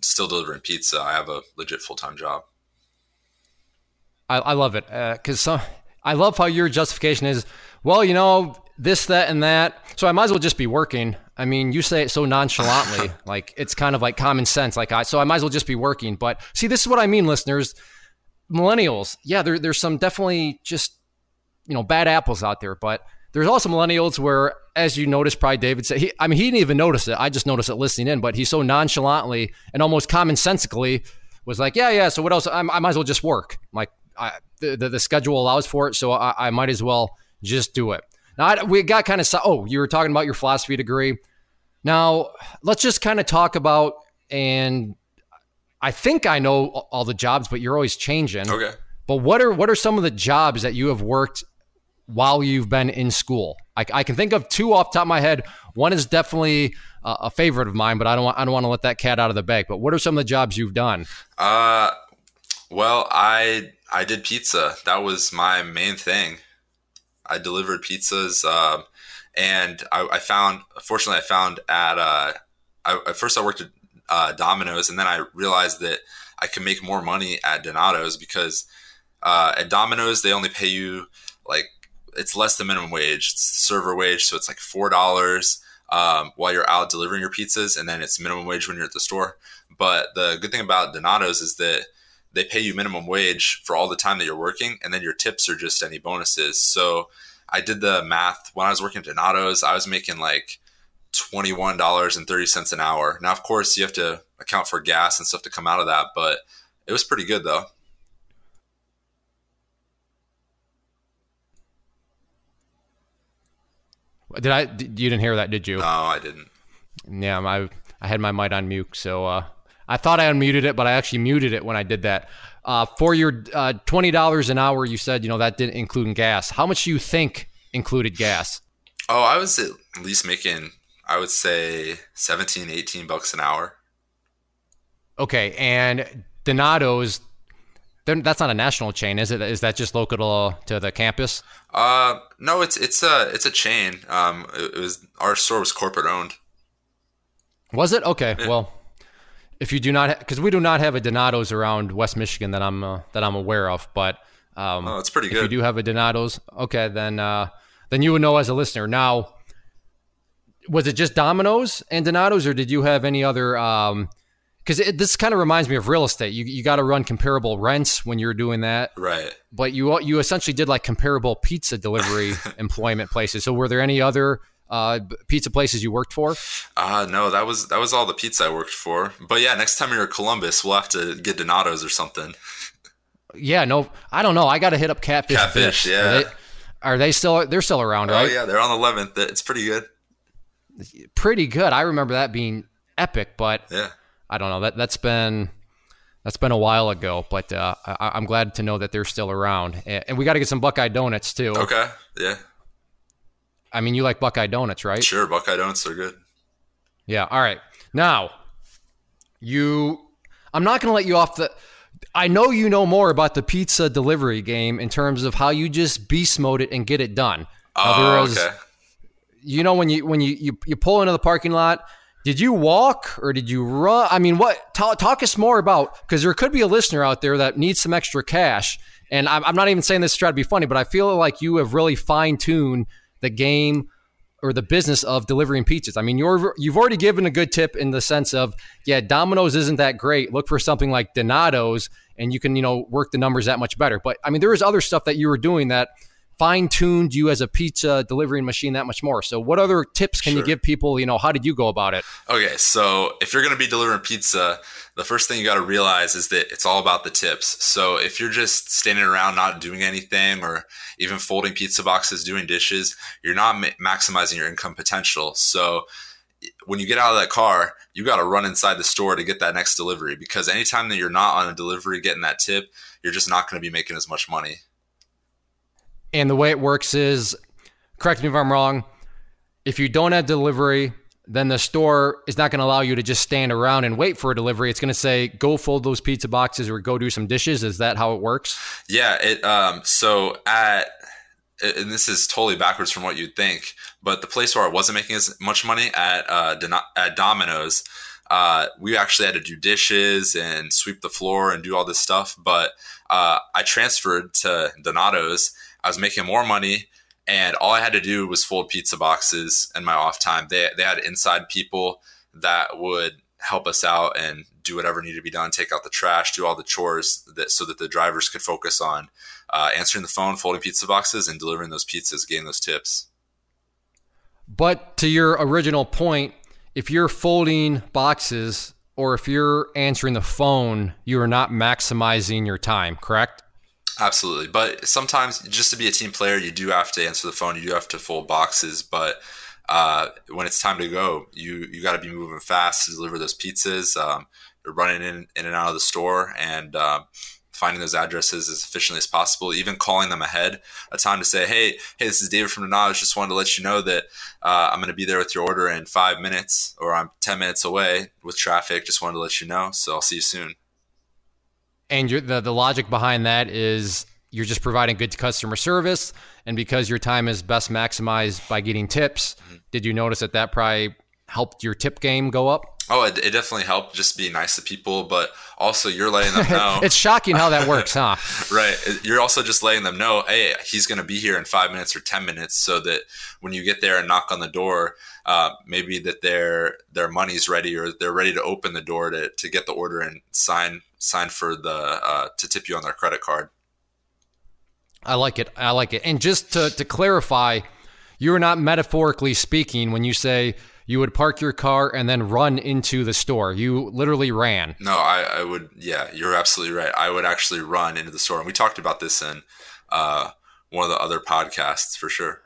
Speaker 2: still delivering pizza. I have a legit full-time job.
Speaker 3: I, I love it because uh, I love how your justification is well you know this that and that so I might as well just be working I mean, you say it so nonchalantly, like it's kind of like common sense. Like I, so I might as well just be working. But see, this is what I mean, listeners. Millennials, yeah, there, there's some definitely just you know bad apples out there, but there's also millennials where, as you noticed, probably David said, he, I mean, he didn't even notice it. I just noticed it listening in, but he so nonchalantly and almost commonsensically was like, yeah, yeah. So what else? I, I might as well just work. like I, the, the, the schedule allows for it, so I, I might as well just do it. Now, I, we got kind of, oh, you were talking about your philosophy degree. Now, let's just kind of talk about, and I think I know all the jobs, but you're always changing.
Speaker 2: Okay.
Speaker 3: But what are what are some of the jobs that you have worked while you've been in school? I, I can think of two off top of my head. One is definitely a favorite of mine, but I don't want I don't want to let that cat out of the bag. But what are some of the jobs you've done?
Speaker 2: Uh, Well, I I did pizza. That was my main thing. I delivered pizzas, um, and I, I, found. Fortunately, I found at uh, I, at first I worked at uh, Domino's, and then I realized that I could make more money at Donato's because uh, at Domino's they only pay you like it's less than minimum wage. It's server wage, so it's like four dollars um, while you're out delivering your pizzas, and then it's minimum wage when you're at the store. But the good thing about Donato's is that they pay you minimum wage for all the time that you're working, and then your tips are just any bonuses. So I did the math when I was working at Donato's. I was making like twenty one dollars and thirty cents an hour. Now, of course, you have to account for gas and stuff to come out of that, but it was pretty good though.
Speaker 3: Did I? You didn't hear that, did you?
Speaker 2: No, I didn't.
Speaker 3: Yeah, I I had my mic on mute, so uh, I thought I unmuted it, but I actually muted it when I did that. Uh, for your uh, twenty dollars an hour, you said you know that didn't include gas. How much do you think included gas?
Speaker 2: Oh, I was at least making, I would say 17, 18 bucks an hour.
Speaker 3: Okay, and Donato's, that's not a national chain, is it? Is that just local to the campus?
Speaker 2: Uh, no, it's it's a it's a chain. Um, it, it was our store was corporate owned.
Speaker 3: Was it okay? Yeah. Well, if you do not, because we do not have a Donato's around West Michigan that I'm uh, that I'm aware of, but
Speaker 2: um, oh, it's pretty good.
Speaker 3: If you do have a Donato's, okay, then uh, then you would know as a listener. Now, was it just Domino's and Donato's, or did you have any other? Because um, this kind of reminds me of real estate. You you got to run comparable rents when you're doing that,
Speaker 2: right?
Speaker 3: But you you essentially did like comparable pizza delivery employment places. So were there any other? Uh, pizza places you worked for?
Speaker 2: Uh, no, that was that was all the pizza I worked for. But yeah, next time you're in Columbus, we'll have to get Donato's or something.
Speaker 3: Yeah, no, I don't know. I got to hit up Catfish.
Speaker 2: Catfish, yeah.
Speaker 3: Are they, are they, still? They're still around, right?
Speaker 2: Oh yeah, they're on the eleventh. It's pretty good.
Speaker 3: Pretty good. I remember that being epic, but
Speaker 2: yeah,
Speaker 3: I don't know. That that's been that's been a while ago, but uh, I, am glad to know that they're still around. And we got to get some Buckeye donuts too.
Speaker 2: Okay, yeah.
Speaker 3: I mean, you like Buckeye donuts, right?
Speaker 2: Sure, Buckeye donuts are good.
Speaker 3: Yeah. All right. Now, you, I'm not going to let you off the. I know you know more about the pizza delivery game in terms of how you just beast mode it and get it done.
Speaker 2: Oh, okay.
Speaker 3: You know when you when you, you you pull into the parking lot, did you walk or did you run? I mean, what? Talk, talk us more about because there could be a listener out there that needs some extra cash. And I'm, I'm not even saying this to try to be funny, but I feel like you have really fine tuned the game or the business of delivering pizzas. I mean, you're you've already given a good tip in the sense of yeah, Domino's isn't that great. Look for something like Donato's, and you can you know work the numbers that much better. But I mean, there is other stuff that you were doing that fine tuned you as a pizza delivering machine that much more. So, what other tips can sure. you give people? You know, how did you go about it?
Speaker 2: Okay, so if you're going to be delivering pizza, the first thing you got to realize is that it's all about the tips. So if you're just standing around not doing anything or even folding pizza boxes, doing dishes, you're not ma- maximizing your income potential. So when you get out of that car, you got to run inside the store to get that next delivery because anytime that you're not on a delivery getting that tip, you're just not going to be making as much money.
Speaker 3: And the way it works is, correct me if I'm wrong, if you don't have delivery, then the store is not going to allow you to just stand around and wait for a delivery. It's going to say, "Go fold those pizza boxes or go do some dishes." Is that how it works?
Speaker 2: Yeah. It. Um. So at and this is totally backwards from what you'd think, but the place where I wasn't making as much money at uh, at Domino's, uh, we actually had to do dishes and sweep the floor and do all this stuff. But uh, I transferred to Donato's. I was making more money and all I had to do was fold pizza boxes in my off time. They they had inside people that would help us out and do whatever needed to be done, take out the trash, do all the chores that so that the drivers could focus on uh, answering the phone, folding pizza boxes, and delivering those pizzas, getting those tips.
Speaker 3: But to your original point, if you're folding boxes or if you're answering the phone, you are not maximizing your time, correct?
Speaker 2: Absolutely. But sometimes just to be a team player, you do have to answer the phone, you do have to fold boxes, but uh, when it's time to go, you you got to be moving fast to deliver those pizzas. Um, you're running in, in and out of the store and uh, finding those addresses as efficiently as possible. Even calling them ahead a time to say, "Hey, hey, this is David from Donato's. Just wanted to let you know that uh, I'm going to be there with your order in five minutes, or I'm ten minutes away with traffic. Just wanted to let you know. So I'll see you soon."
Speaker 3: And the the logic behind that is you're just providing good customer service, and because your time is best maximized by getting tips. Mm-hmm. Did you notice that that probably helped your tip game go up?
Speaker 2: Oh, it, it, definitely helped just be nice to people, but also you're letting them know.
Speaker 3: it's shocking how that works, huh?
Speaker 2: right. You're also just letting them know, hey, he's going to be here in five minutes or 10 minutes so that when you get there and knock on the door, uh, maybe that their their money's ready or they're ready to open the door to, to get the order and sign sign for the uh, to tip you on their credit card.
Speaker 3: I like it. I like it. And just to, to clarify, you're not metaphorically speaking when you say you would park your car and then run into the store. You literally ran.
Speaker 2: No, I, I would. Yeah, you're absolutely right. I would actually run into the store, and we talked about this in uh, one of the other podcasts for sure.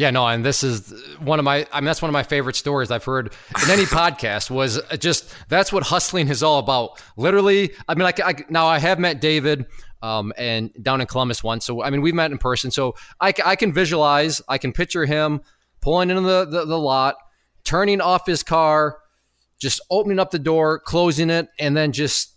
Speaker 3: Yeah, no, and this is one of my. I mean, that's one of my favorite stories I've heard in any podcast. Was just that's what hustling is all about. Literally, I mean, like I, now I have met David um, and down in Columbus once. So I mean, we've met in person, so I, I can visualize, I can picture him pulling into the, the, the lot, turning off his car, just opening up the door, closing it, and then just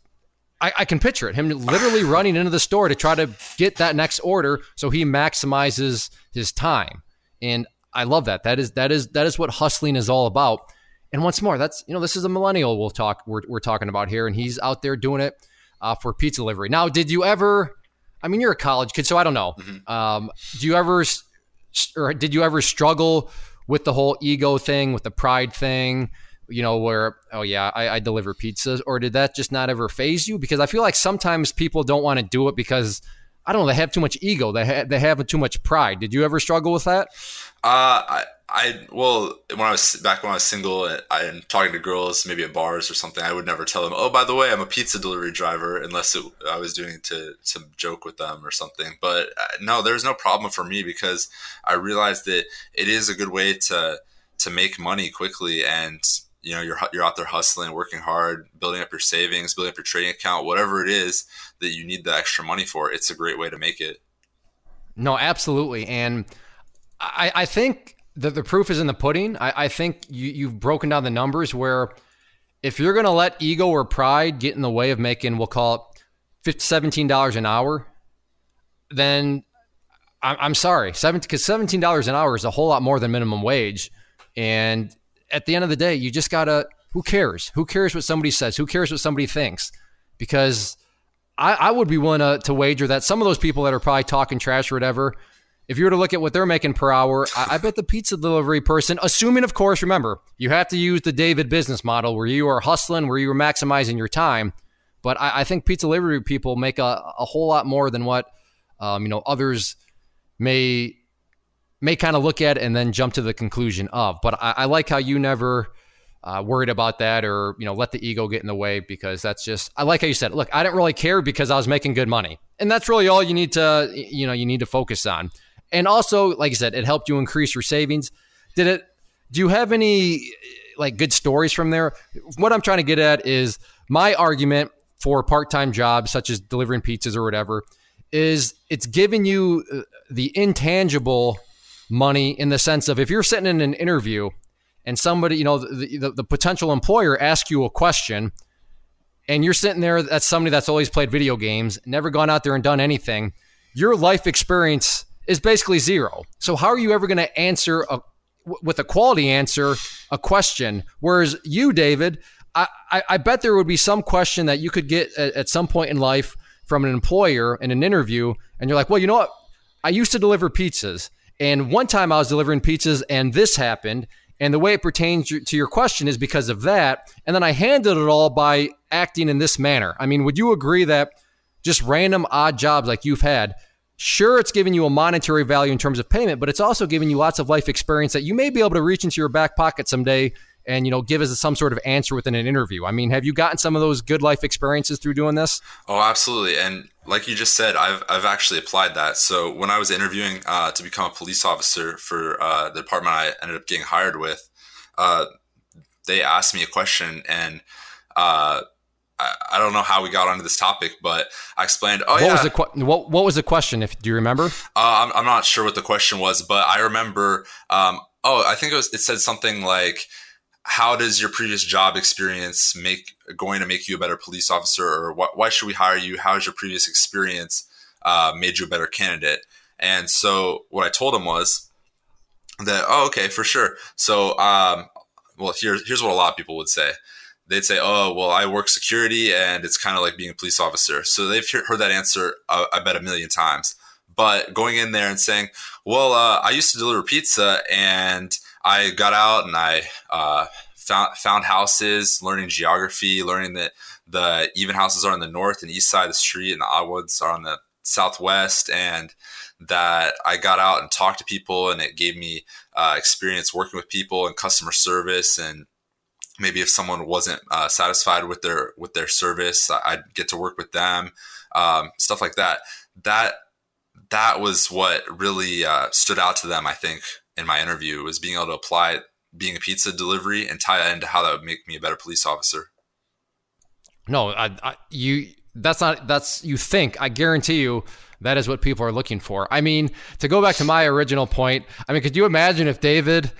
Speaker 3: I, I, can picture it him literally running into the store to try to get that next order so he maximizes his time. And I love that. That is that is that is what hustling is all about. And once more, that's you know this is a millennial we'll talk we're, we're talking about here, and he's out there doing it uh, for pizza delivery. Now, did you ever? I mean, you're a college kid, so I don't know. Mm-hmm. Um, do you ever, or did you ever struggle with the whole ego thing, with the pride thing? You know, where oh yeah, I, I deliver pizzas, or did that just not ever phase you? Because I feel like sometimes people don't want to do it because I don't know, they have too much ego, they ha- they have too much pride. Did you ever struggle with that?
Speaker 2: Uh, I I well, when I was back when I was single and talking to girls, maybe at bars or something, I would never tell them, "Oh, by the way, I'm a pizza delivery driver," unless it, I was doing it to to joke with them or something. But uh, no, there's no problem for me because I realized that it is a good way to to make money quickly and you know you're you're out there hustling, working hard, building up your savings, building up your trading account, whatever it is that you need the extra money for. It's a great way to make it.
Speaker 3: No, absolutely, and I, I think that the proof is in the pudding. I, I think you, you've broken down the numbers where if you're going to let ego or pride get in the way of making, we'll call it $17 an hour, then I'm sorry, 17 because $17 an hour is a whole lot more than minimum wage. And at the end of the day, you just got to, who cares? Who cares what somebody says? Who cares what somebody thinks? Because I, I would be willing to, to wager that some of those people that are probably talking trash or whatever, if you were to look at what they're making per hour, I, I, bet the pizza delivery person, assuming, of course, remember, you have to use the David business model where you are hustling, where you are maximizing your time. But I, I think pizza delivery people make a, a whole lot more than what um, you know others may may kind of look at and then jump to the conclusion of. But I, I like how you never uh, worried about that or you know let the ego get in the way because that's just I like how you said. Look, I didn't really care because I was making good money, and that's really all you need to you know you need to focus on. And also, like I said, it helped you increase your savings. Did it? Do you have any like good stories from there? What I'm trying to get at is my argument for part-time jobs such as delivering pizzas or whatever is it's giving you uh, the intangible money in the sense of if you're sitting in an interview and somebody, you know, the, the, the potential employer asks you a question and you're sitting there, that's somebody that's always played video games, never gone out there and done anything. Your life experience is basically zero. So how are you ever going to answer a, with a quality answer a question? Whereas you, David, I, I, I bet there would be some question that you could get at, at some point in life from an employer in an interview, and you're like, well, you know what? I used to deliver pizzas, and one time I was delivering pizzas, and this happened. And the way it pertains to your question is because of that. And then I handled it all by acting in this manner. I mean, would you agree that just random odd jobs like you've had Sure, it's giving you a monetary value in terms of payment, but it's also giving you lots of life experience that you may be able to reach into your back pocket someday and you know give us some sort of answer within an interview. I mean, have you gotten some of those good life experiences through doing this?
Speaker 2: Oh, absolutely. And like you just said, I've I've actually applied that. So when I was interviewing uh, to become a police officer for uh, the department I ended up getting hired with, uh, they asked me a question and uh, I, don't know how we got onto this topic, but I explained. Oh
Speaker 3: what
Speaker 2: yeah.
Speaker 3: Was the what What was the question? If do you remember?
Speaker 2: Uh, I'm, I'm not sure what the question was, but I remember. Um, oh, I think it was. It said something like, how does your previous job experience make going to make you a better police officer, or wh- why should we hire you? How has your previous experience uh, made you a better candidate? And so what I told him was that, oh, okay, for sure. So, um, well, here, here's what a lot of people would say. They'd say, oh, well, I work security and it's kind of like being a police officer. So they've heard that answer, uh, I bet, a million times. But going in there and saying, well, uh, I used to deliver pizza and I got out and I uh, found, found houses, learning geography, learning that the even houses are on the north and east side of the street and the odd ones are on the southwest. And that I got out and talked to people, and it gave me uh, experience working with people and customer service. And maybe if someone wasn't uh, satisfied with their with their service, I'd get to work with them, um, stuff like that. That that was what really uh, stood out to them. I think in my interview was being able to apply being a pizza delivery and tie that into how that would make me a better police officer.
Speaker 3: No, I, I, you. That's not. That's you think. I guarantee you that is what people are looking for. I mean, to go back to my original point, I mean, could you imagine if David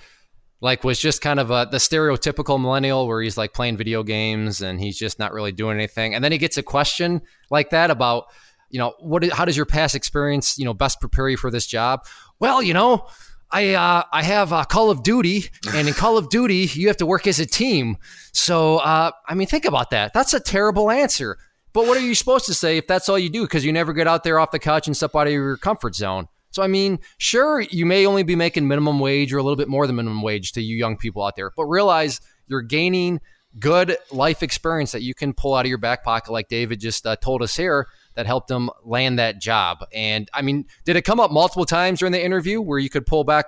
Speaker 3: like was just kind of a, the stereotypical millennial where he's like playing video games and he's just not really doing anything, and then he gets a question like that about you know what how does your past experience you know best prepare you for this job? Well, you know. I uh, I have uh, Call of Duty, and in Call of Duty, you have to work as a team. So, uh, I mean, think about that. That's a terrible answer. But what are you supposed to say if that's all you do? Because you never get out there off the couch and step out of your comfort zone. So, I mean, sure, you may only be making minimum wage or a little bit more than minimum wage to you young people out there, but realize you're gaining good life experience that you can pull out of your back pocket, like David just uh, told us here, that helped him land that job. And I mean, did it come up multiple times during the interview where you could pull back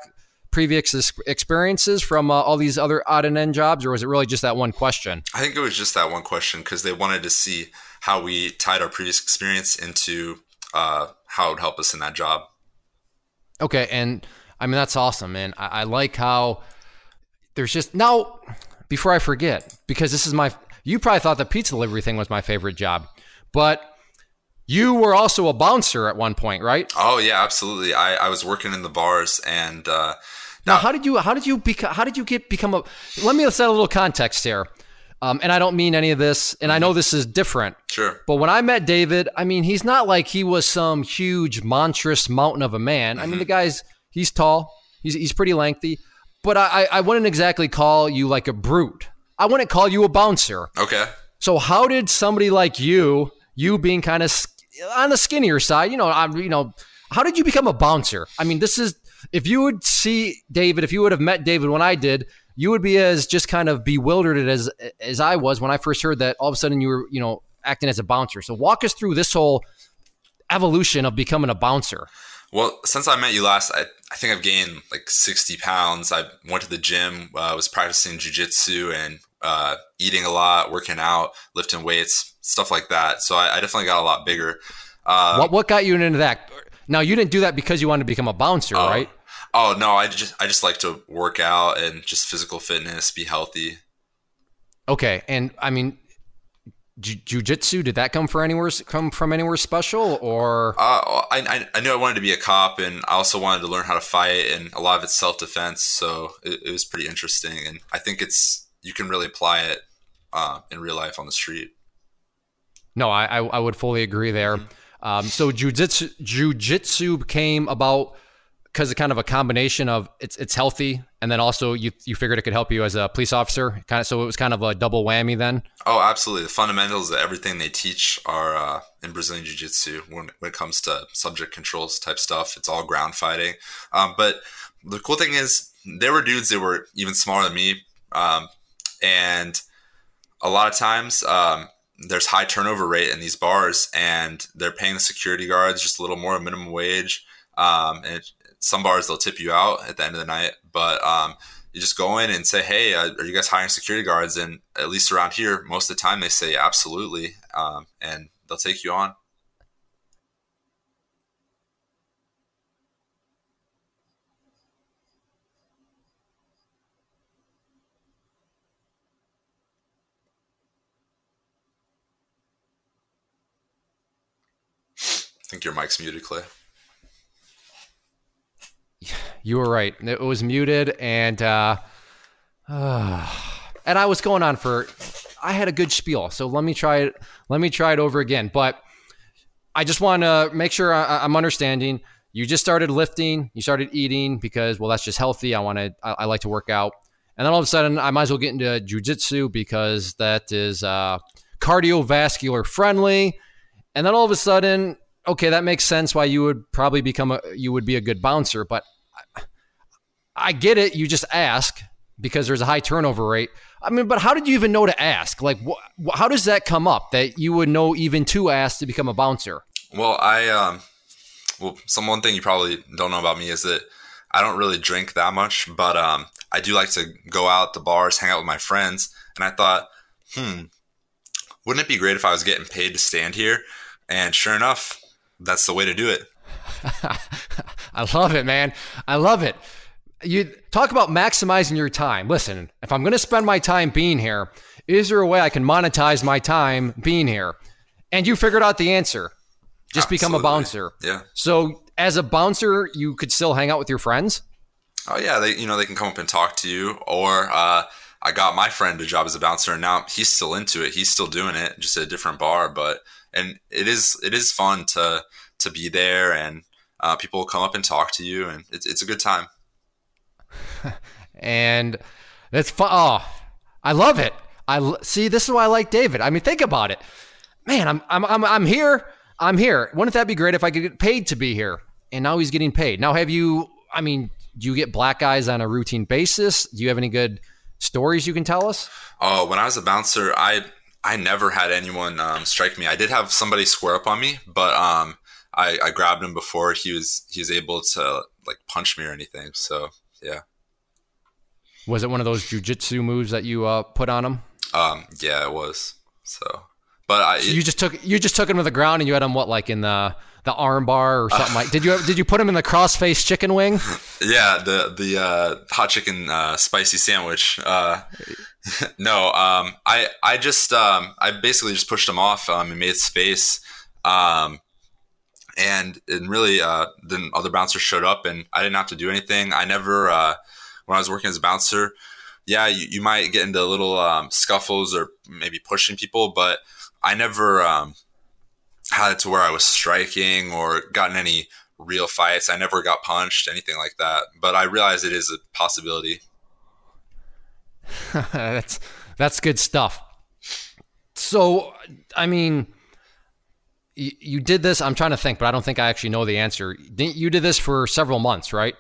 Speaker 3: previous experiences from uh, all these other odd and end jobs, or was it really just that one question?
Speaker 2: I think it was just that one question because they wanted to see how we tied our previous experience into uh, how it would help us in that job.
Speaker 3: Okay, and I mean that's awesome, man. I, I like how there's just now. Before I forget, because this is my, you probably thought the pizza delivery thing was my favorite job, but you were also a bouncer at one point, right?
Speaker 2: Oh yeah, absolutely. I, I was working in the bars and. Uh,
Speaker 3: now, how did you how did you become how did you get become a? Let me set a little context here. Um, and I don't mean any of this, and I know this is different.
Speaker 2: Sure.
Speaker 3: But when I met David, I mean, he's not like he was some huge, monstrous mountain of a man. Mm-hmm. I mean, the mm-hmm. guy's he's tall, he's he's pretty lengthy, but I I wouldn't exactly call you like a brute. I wouldn't call you a bouncer.
Speaker 2: Okay.
Speaker 3: So how did somebody like you, you being kind of on the skinnier side, you know, I'm you know, how did you become a bouncer? I mean, this is if you would see David, if you would have met David when I did, you would be as just kind of bewildered as as I was when I first heard that all of a sudden you were, you know, acting as a bouncer. So walk us through this whole evolution of becoming a bouncer.
Speaker 2: Well, since I met you last, I, I think I've gained like 60 pounds. I went to the gym, uh, was practicing jujitsu and uh, eating a lot, working out, lifting weights, stuff like that. So I, I definitely got a lot bigger.
Speaker 3: Uh, what, what got you into that? Now, you didn't do that because you wanted to become a bouncer, oh, right?
Speaker 2: Oh no, I just I just like to work out and just physical fitness, be healthy.
Speaker 3: Okay, and I mean, jujitsu did that come for anywhere come from anywhere special or?
Speaker 2: Uh, I I knew I wanted to be a cop, and I also wanted to learn how to fight, and a lot of it's self defense, so it, it, was pretty interesting, and I think it's you can really apply it uh, in real life on the street.
Speaker 3: No, I I, would fully agree there. Mm-hmm. Um, so jujitsu jujitsu came about because of kind of a combination of it's it's healthy and then also you you figured it could help you as a police officer kind of so it was kind of a double whammy then
Speaker 2: oh absolutely the fundamentals of everything they teach are uh, in brazilian jiu-jitsu when, when it comes to subject controls type stuff it's all ground fighting um, but the cool thing is there were dudes that were even smaller than me um, and a lot of times um, there's high turnover rate in these bars and they're paying the security guards just a little more minimum wage um, and it, some bars they'll tip you out at the end of the night, but um, you just go in and say, "Hey, uh, are you guys hiring security guards?" And at least around here, most of the time they say absolutely, um, and they'll take you on. I think your mic's muted, Clay
Speaker 3: you were right. It was muted, and uh, uh, and I was going on for, I had a good spiel. So let me try it. Let me try it over again. But I just want to make sure I, I'm understanding. You just started lifting. You started eating because, well, that's just healthy. I want to. I, I like to work out. And then all of a sudden, I might as well get into jujitsu because that is uh, cardiovascular friendly. And then all of a sudden, okay, that makes sense why you would probably become a you would be a good bouncer. But I get it. You just ask because there's a high turnover rate. I mean, but how did you even know to ask? Like, wh- how does that come up that you would know even to ask to become a bouncer?
Speaker 2: Well, I um, well, some one thing you probably don't know about me is that I don't really drink that much, but um, I do like to go out to bars, hang out with my friends, and I thought, hmm, wouldn't it be great if I was getting paid to stand here? And sure enough, that's the way to do it.
Speaker 3: I love it, man. I love it. You talk about maximizing your time. Listen, if I'm going to spend my time being here, is there a way I can monetize my time being here? And you figured out the answer. Just Absolutely. become a bouncer.
Speaker 2: Yeah.
Speaker 3: So, as a bouncer, you could still hang out with your friends?
Speaker 2: Oh yeah, they you know they can come up and talk to you or uh, I got my friend a job as a bouncer and now he's still into it. He's still doing it, just at a different bar, but and it is it is fun to to be there and uh, people will come up and talk to you and it's it's a good time.
Speaker 3: and that's fun. Oh, I love it. I see. This is why I like David. I mean, think about it, man. I'm I'm I'm I'm here. I'm here. Wouldn't that be great if I could get paid to be here? And now he's getting paid. Now, have you? I mean, do you get black eyes on a routine basis? Do you have any good stories you can tell us?
Speaker 2: Oh, when I was a bouncer, I I never had anyone um, strike me. I did have somebody square up on me, but um, I, I grabbed him before he was he was able to like punch me or anything. So yeah.
Speaker 3: Was it one of those jujitsu moves that you uh, put on him?
Speaker 2: Um, yeah, it was. So, but I
Speaker 3: so you just took you just took him to the ground and you had him what like in the the arm bar or something uh, like. Did you did you put him in the crossface chicken wing?
Speaker 2: Yeah, the the uh, hot chicken uh, spicy sandwich. Uh, no, um, I I just um, I basically just pushed him off um, and made space. Um, and and really, uh, then other bouncers showed up, and I didn't have to do anything. I never uh, when I was working as a bouncer. Yeah, you, you might get into little um, scuffles or maybe pushing people, but I never um, had it to where I was striking or gotten any real fights. I never got punched, anything like that. But I realize it is a possibility.
Speaker 3: that's that's good stuff. So, I mean, you, you did this. I'm trying to think, but I don't think I actually know the answer. You did this for several months, right?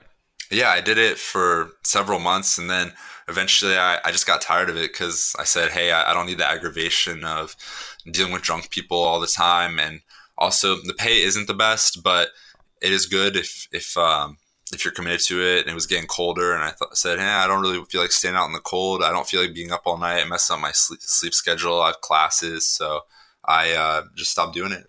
Speaker 2: Yeah, I did it for several months, and then eventually I, I just got tired of it because I said, "Hey, I, I don't need the aggravation of dealing with drunk people all the time, and also the pay isn't the best, but it is good if if um, if you're committed to it. And it was getting colder, and I said, "Hey, I don't really feel like staying out in the cold. I don't feel like being up all night. It messes up my sleep, sleep schedule. I have classes, so I uh, just stopped doing it."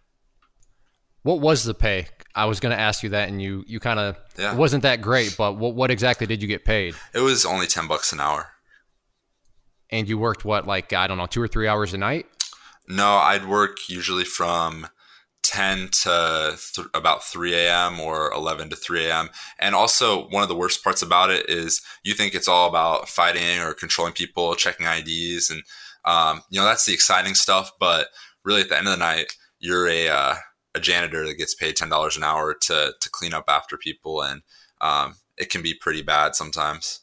Speaker 3: What was the pay? I was going to ask you that, and you you kind of yeah. it wasn't that great. But what what exactly did you get paid?
Speaker 2: It was only ten bucks an hour.
Speaker 3: And you worked what, like I don't know, two or three hours a night?
Speaker 2: No, I'd work usually from 10 to th- about 3 a.m. or 11 to 3 a.m. And also, one of the worst parts about it is you think it's all about fighting or controlling people, checking IDs, and um, you know that's the exciting stuff. But really, at the end of the night, you're a uh, a janitor that gets paid ten dollars an hour to to clean up after people, and um, it can be pretty bad sometimes.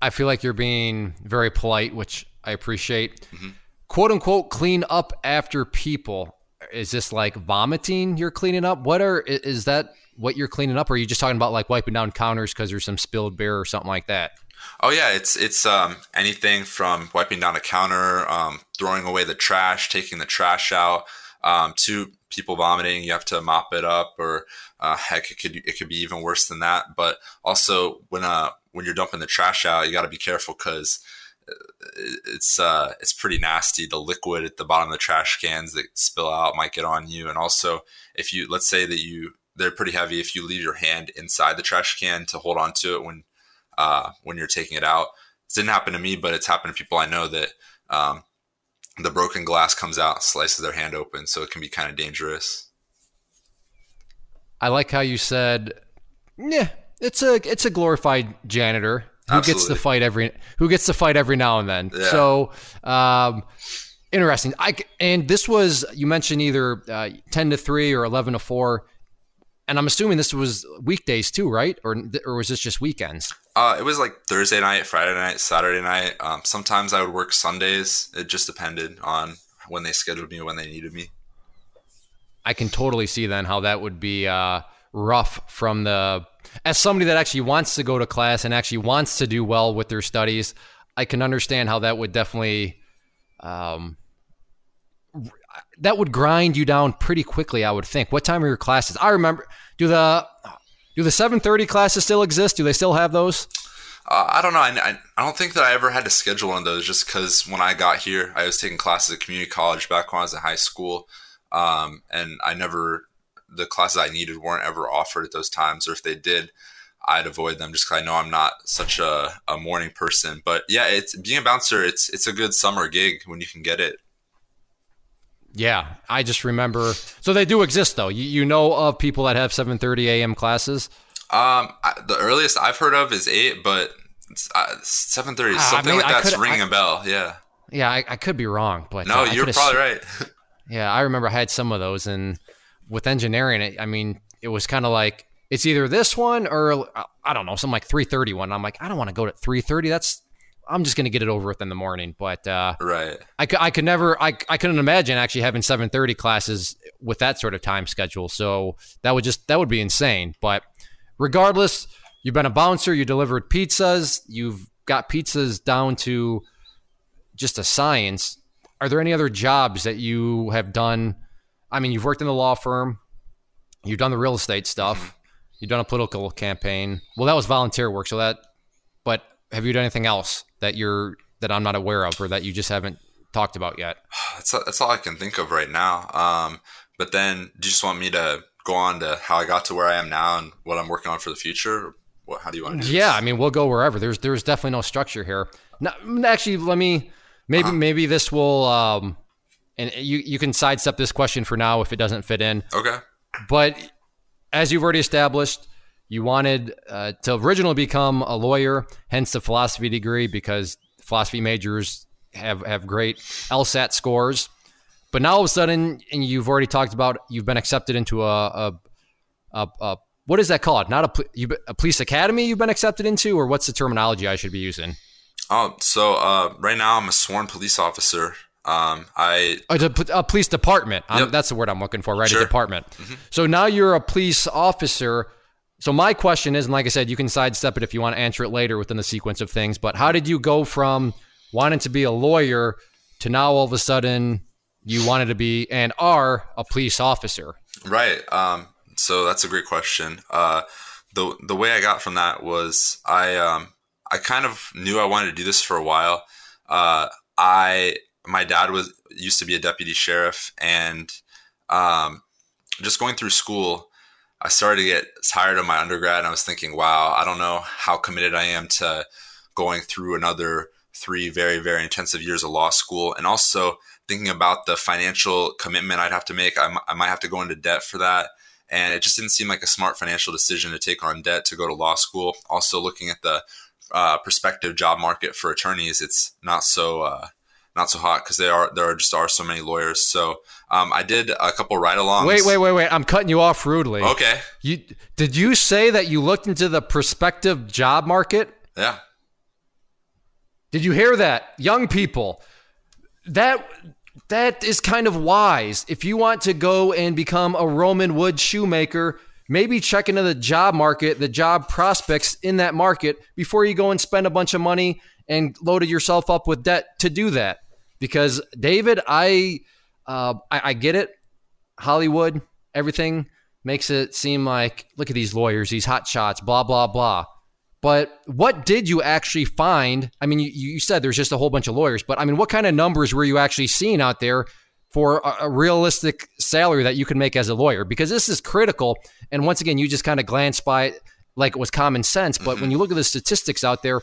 Speaker 3: I feel like you're being very polite, which I appreciate. Mm-hmm. "Quote unquote," clean up after people is this like vomiting you're cleaning up? What are is that what you're cleaning up? Or are you just talking about like wiping down counters because there's some spilled beer or something like that?
Speaker 2: Oh yeah, it's it's um, anything from wiping down a counter, um, throwing away the trash, taking the trash out, um, to people vomiting. You have to mop it up, or uh, heck, it could it could be even worse than that. But also when uh when you're dumping the trash out, you got to be careful because it's uh, it's pretty nasty. The liquid at the bottom of the trash cans that spill out might get on you, and also if you let's say that you they're pretty heavy. If you leave your hand inside the trash can to hold on to it when uh, when you're taking it out, it didn't happen to me, but it's happened to people I know that um, the broken glass comes out, slices their hand open, so it can be kind of dangerous.
Speaker 3: I like how you said, "Yeah, it's a it's a glorified janitor." who gets to fight every who gets to fight every now and then.
Speaker 2: Yeah.
Speaker 3: So um, interesting. I and this was you mentioned either uh, ten to three or eleven to four, and I'm assuming this was weekdays too, right? Or or was this just weekends?
Speaker 2: Uh, it was like Thursday night, Friday night, Saturday night. Um, sometimes I would work Sundays. It just depended on when they scheduled me, when they needed me.
Speaker 3: I can totally see then how that would be uh, rough from the as somebody that actually wants to go to class and actually wants to do well with their studies. I can understand how that would definitely um, that would grind you down pretty quickly. I would think. What time are your classes? I remember. Do the do the seven thirty classes still exist? Do they still have those?
Speaker 2: Uh, I don't know. I, I, don't think that I ever had to schedule one of those just because when I got here, I was taking classes at community college back when I was in high school. Um, and I never, the classes I needed weren't ever offered at those times. Or if they did, I'd avoid them just because I know I'm not such a, a morning person. But yeah, it's being a bouncer, it's, it's a good summer gig when you can get it.
Speaker 3: Yeah, I just remember. So they do exist though. You, you know of people that have seven thirty a.m. classes.
Speaker 2: Um, I, the earliest I've heard of is eight, but uh, seven thirty,
Speaker 3: Ah,
Speaker 2: something
Speaker 3: maybe
Speaker 2: like
Speaker 3: I
Speaker 2: that's ringing
Speaker 3: I-
Speaker 2: a bell. Yeah.
Speaker 3: Yeah, I, I could be wrong, but
Speaker 2: No,
Speaker 3: uh,
Speaker 2: you're probably right.
Speaker 3: Yeah, I remember I had some of those, and with engineering, it, I mean, it was kind of like it's either this one or uh, I don't know, some like three thirty one. I'm like, I don't want to go to three thirty. That's I'm just gonna get it over with in the morning. But uh,
Speaker 2: right.
Speaker 3: I, I could never, I, I couldn't imagine actually having seven thirty classes with that sort of time schedule. So that would just that would be insane. But regardless, you've been a bouncer, you delivered pizzas, you've got pizzas down to just a science. Are there any other jobs that you have done? I mean, you've worked in the law firm, you've done the real estate stuff, you've done a political campaign. Well, that was volunteer work, so that. Have you done anything else that you're that I'm not aware of, or that you just haven't talked about yet?
Speaker 2: That's that's all I can think of right now. Um, but then, do you just want me to go on to how I got to where I am now and what I'm working on for the future? What, how do you want to do?
Speaker 3: Yeah? I mean, we'll go wherever. There's there's definitely no structure here. No, actually, let me maybe maybe this will um, and you you can sidestep this question for now if it doesn't fit in.
Speaker 2: Okay.
Speaker 3: But as you've already established, you wanted uh, to originally become a lawyer, hence the philosophy degree, because philosophy majors have have great LSAT scores. But now all of a sudden, and you've already talked about, you've been accepted into a, a, a, a what is that called? Not a, you, a police academy you've been accepted into, or what's the terminology I should be using?
Speaker 2: Oh, so uh, right now I'm a sworn police officer. Um, I
Speaker 3: Oh, a, police department.
Speaker 2: Yep.
Speaker 3: That's the word I'm looking for, right?
Speaker 2: Sure.
Speaker 3: A department. So now you're a police officer. So my question is, and like I said, you can sidestep it if you want to answer it later within the sequence of things. But how did you go from wanting to be a lawyer to now all of a sudden you wanted to be and are a police officer?
Speaker 2: Right. Um, so that's a great question. Uh, the the way I got from that was I um, I kind of knew I wanted to do this for a while. Uh, I my dad was used to be a deputy sheriff, and um, just going through school, I started to get tired of my undergrad, and I was thinking, wow, I don't know how committed I am to going through another three very very intensive years of law school, and also thinking about the financial commitment I'd have to make. I, m- I might have to go into debt for that. And it just didn't seem like a smart financial decision to take on debt to go to law school. Also, looking at the uh, prospective job market for attorneys, it's not so uh, not so hot because there are there are just are so many lawyers. So um, I did a couple ride-alongs.
Speaker 3: Wait, wait, wait, wait! I'm cutting you off rudely.
Speaker 2: Okay,
Speaker 3: You did you say that you looked into the prospective job market?
Speaker 2: yeah,
Speaker 3: Did you hear that? Young people. That that is kind of wise. If you want to go and become a Roman wood shoemaker, maybe check into the job market, the job prospects in that market before you go and spend a bunch of money and loaded yourself up with debt to do that. Because David, I uh, I, I get it. Hollywood, everything makes it seem like look at these lawyers, these hot shots, blah blah blah. But what did you actually find? I mean, you, you said there's just a whole bunch of lawyers, but I mean, what kind of numbers were you actually seeing out there for a, a realistic salary that you can make as a lawyer? Because this is critical. And once again, you just kind of glanced by it like it was common sense. But when you look at the statistics out there,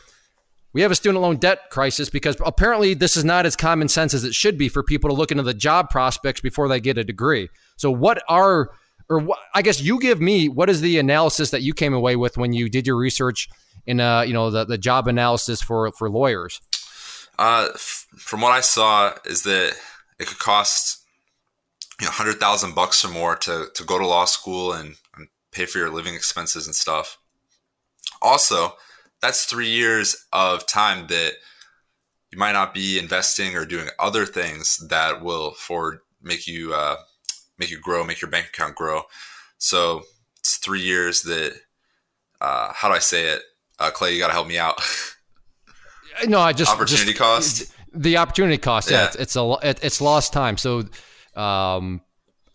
Speaker 3: we have a student loan debt crisis because apparently this is not as common sense as it should be for people to look into the job prospects before they get a degree. So, what are, or what, I guess you give me, what is the analysis that you came away with when you did your research in uh, you know the, the job analysis for for lawyers?
Speaker 2: Uh, f- from what I saw, is that it could cost you know hundred thousand bucks or more to to go to law school and, and pay for your living expenses and stuff. Also, that's three years of time that you might not be investing or doing other things that will for make you uh, make you grow, make your bank account grow. So it's three years that uh, how do I say it? Uh, Clay, you got to help me out.
Speaker 3: no, I just
Speaker 2: opportunity
Speaker 3: just,
Speaker 2: cost.
Speaker 3: The opportunity cost, yeah, yeah. It's, it's, a it's lost time. So, um,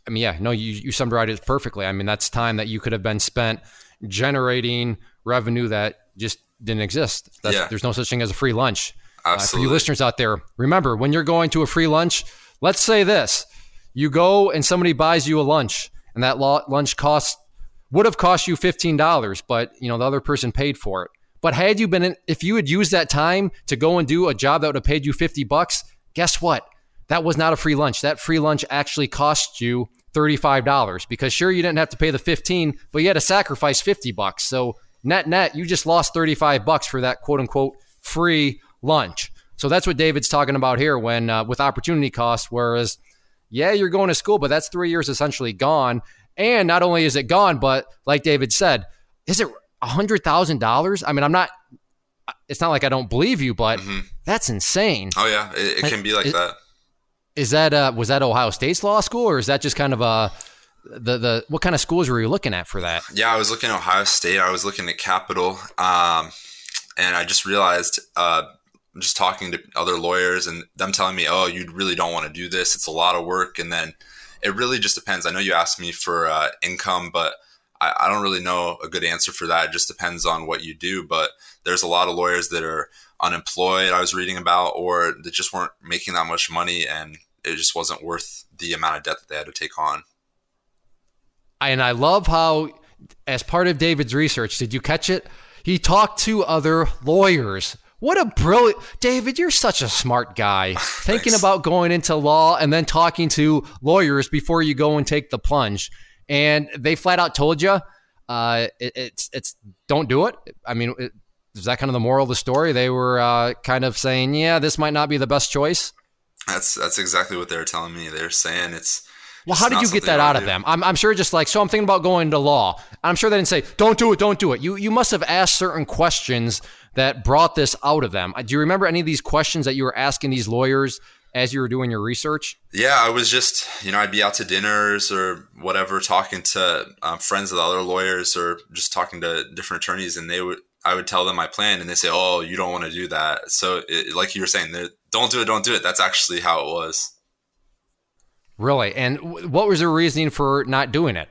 Speaker 3: I mean, yeah, no, you you summarized it perfectly. I mean, that's time that you could have been spent generating revenue that just didn't exist. That's, yeah. There's no such thing as a free lunch.
Speaker 2: Absolutely. Uh,
Speaker 3: for you listeners out there, remember when you're going to a free lunch, let's say this: you go and somebody buys you a lunch, and that lunch cost would have cost you fifteen dollars, but you know the other person paid for it. But had you been, in, if you had used that time to go and do a job that would have paid you 50 bucks, guess what? That was not a free lunch. That free lunch actually cost you $35 because sure, you didn't have to pay the 15, but you had to sacrifice 50 bucks. So net net, you just lost 35 bucks for that quote unquote free lunch. So that's what David's talking about here when uh, with opportunity cost. Whereas, yeah, you're going to school, but that's three years essentially gone. And not only is it gone, but like David said, is it hundred thousand dollars. I mean, I'm not. It's not like I don't believe you, but mm-hmm. that's insane.
Speaker 2: Oh yeah, it, it can be like is, that.
Speaker 3: Is that uh, was that Ohio State's law school, or is that just kind of a the the what kind of schools were you looking at for that?
Speaker 2: Yeah, I was looking at Ohio State. I was looking at Capital, um, and I just realized. Uh, just talking to other lawyers and them telling me, "Oh, you really don't want to do this. It's a lot of work." And then it really just depends. I know you asked me for uh, income, but I, I don't really know a good answer for that. It just depends on what you do. But there's a lot of lawyers that are unemployed, I was reading about, or that just weren't making that much money and it just wasn't worth the amount of debt that they had to take on.
Speaker 3: And I love how, as part of David's research, did you catch it? He talked to other lawyers. What a brilliant David, you're such a smart guy. Thinking about going into law and then talking to lawyers before you go and take the plunge and they flat out told you uh, it, it's it's don't do it. I mean, it, is that kind of the moral of the story? They were uh, kind of saying, yeah, this might not be the best choice.
Speaker 2: That's that's exactly what they were telling me. They're saying it's.
Speaker 3: Well, how did you get that out of them? I'm, I'm sure just like so. I'm thinking about going to law. I'm sure they didn't say, "Don't do it, don't do it." You you must have asked certain questions that brought this out of them. Do you remember any of these questions that you were asking these lawyers as you were doing your research?
Speaker 2: Yeah, I was just, you know, I'd be out to dinners or whatever, talking to um, friends of the other lawyers or just talking to different attorneys, and they would, I would tell them my plan, and they say, "Oh, you don't want to do that." So, it, like you were saying, don't do it, don't do it. That's actually how it was.
Speaker 3: Really, and what was their reasoning for not doing it?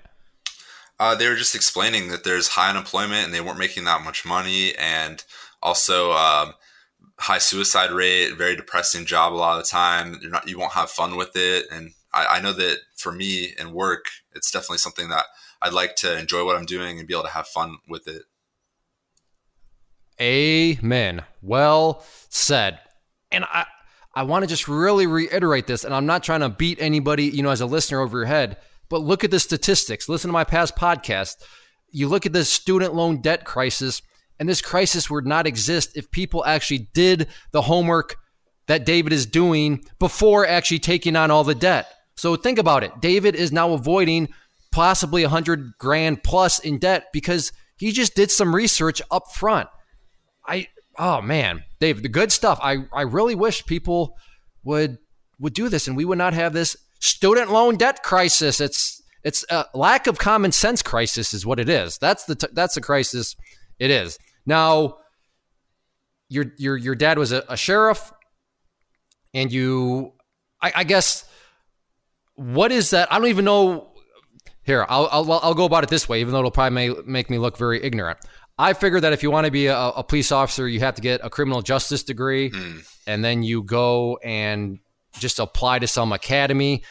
Speaker 2: Uh, they were just explaining that there's high unemployment and they weren't making that much money, and also um, high suicide rate, very depressing job a lot of the time. You're not, you won't have fun with it. And I, I know that for me and work, it's definitely something that I'd like to enjoy what I'm doing and be able to have fun with it.
Speaker 3: Amen. Well said. And I, I want to just really reiterate this, and I'm not trying to beat anybody, you know, as a listener over your head, but look at the statistics. Listen to my past podcast. You look at the student loan debt crisis and this crisis would not exist if people actually did the homework that David is doing before actually taking on all the debt. So think about it. David is now avoiding possibly a hundred grand plus in debt because he just did some research up front. I oh man, Dave, the good stuff. I I really wish people would would do this and we would not have this student loan debt crisis. It's it's a lack of common sense crisis is what it is. That's the t- that's the crisis it is. Now, your your your dad was a, a sheriff, and you, I, I, guess, what is that? I don't even know. Here, I'll, I'll I'll go about it this way, even though it'll probably may, make me look very ignorant. I figured that if you want to be a, a police officer, you have to get a criminal justice degree, mm. and then you go and just apply to some academy.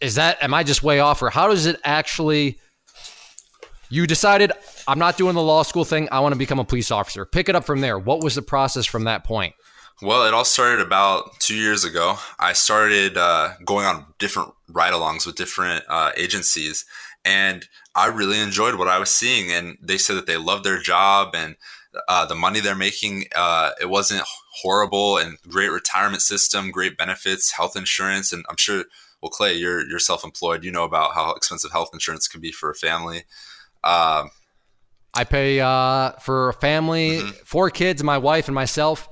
Speaker 3: Is that am I just way off, or how does it actually? You decided I'm not doing the law school thing. I want to become a police officer. Pick it up from there. What was the process from that point?
Speaker 2: Well, it all started about two years ago. I started uh, going on different ride alongs with different uh, agencies, and I really enjoyed what I was seeing. And they said that they loved their job and uh, the money they're making, uh, it wasn't horrible and great retirement system, great benefits, health insurance, and I'm sure. Well, Clay, you're you're self-employed. You know about how expensive health insurance can be for a family. Um,
Speaker 3: I pay uh, for a family, mm-hmm. four kids, my wife and myself,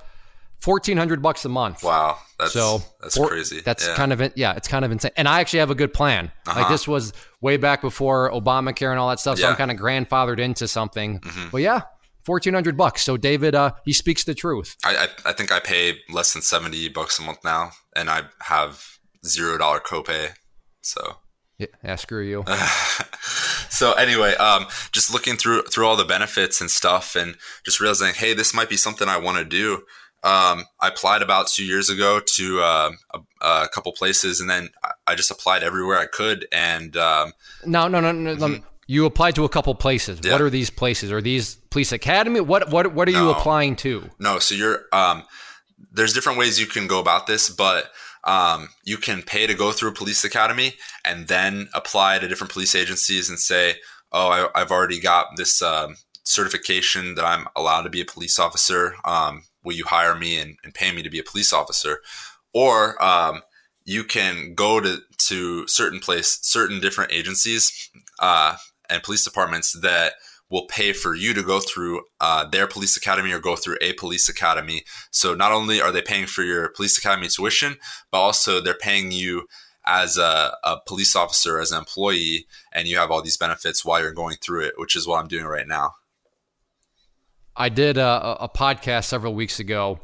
Speaker 3: fourteen hundred bucks a month.
Speaker 2: Wow, that's so that's four, crazy.
Speaker 3: That's yeah. kind of yeah, it's kind of insane. And I actually have a good plan. Uh-huh. Like this was way back before Obamacare and all that stuff. So. I'm kind of grandfathered into something. Mm-hmm. But yeah, fourteen hundred bucks. So David, uh, he speaks the truth.
Speaker 2: I, I, I think I pay less than seventy bucks a month now, and I have zero dollar copay. So
Speaker 3: yeah, yeah screw you.
Speaker 2: so anyway, um, just looking through through all the benefits and stuff, and just realizing, hey, this might be something I want to do. Um, I applied about two years ago to uh, a, a, couple places, and then I just applied everywhere I could. And um,
Speaker 3: no, no, no, no. Mm-hmm. You applied to a couple places. Yeah. What are these places? Are these police academy? What what what are no, you applying to?
Speaker 2: No, so you're um, there's different ways you can go about this, but um, you can pay to go through a police academy and then apply to different police agencies and say, "Oh, I, have already got this um, certification that I'm allowed to be a police officer. Um, will you hire me and, and, pay me to be a police officer?" Or um, you can go to to certain place, certain different agencies uh, and police departments that will pay for you to go through uh, their police academy or go through a police academy. So not only are they paying for your police academy tuition, but also they're paying you as a, a, police officer, as an employee, and you have all these benefits while you're going through it, which is what I'm doing right now.
Speaker 3: I did a, a podcast several weeks ago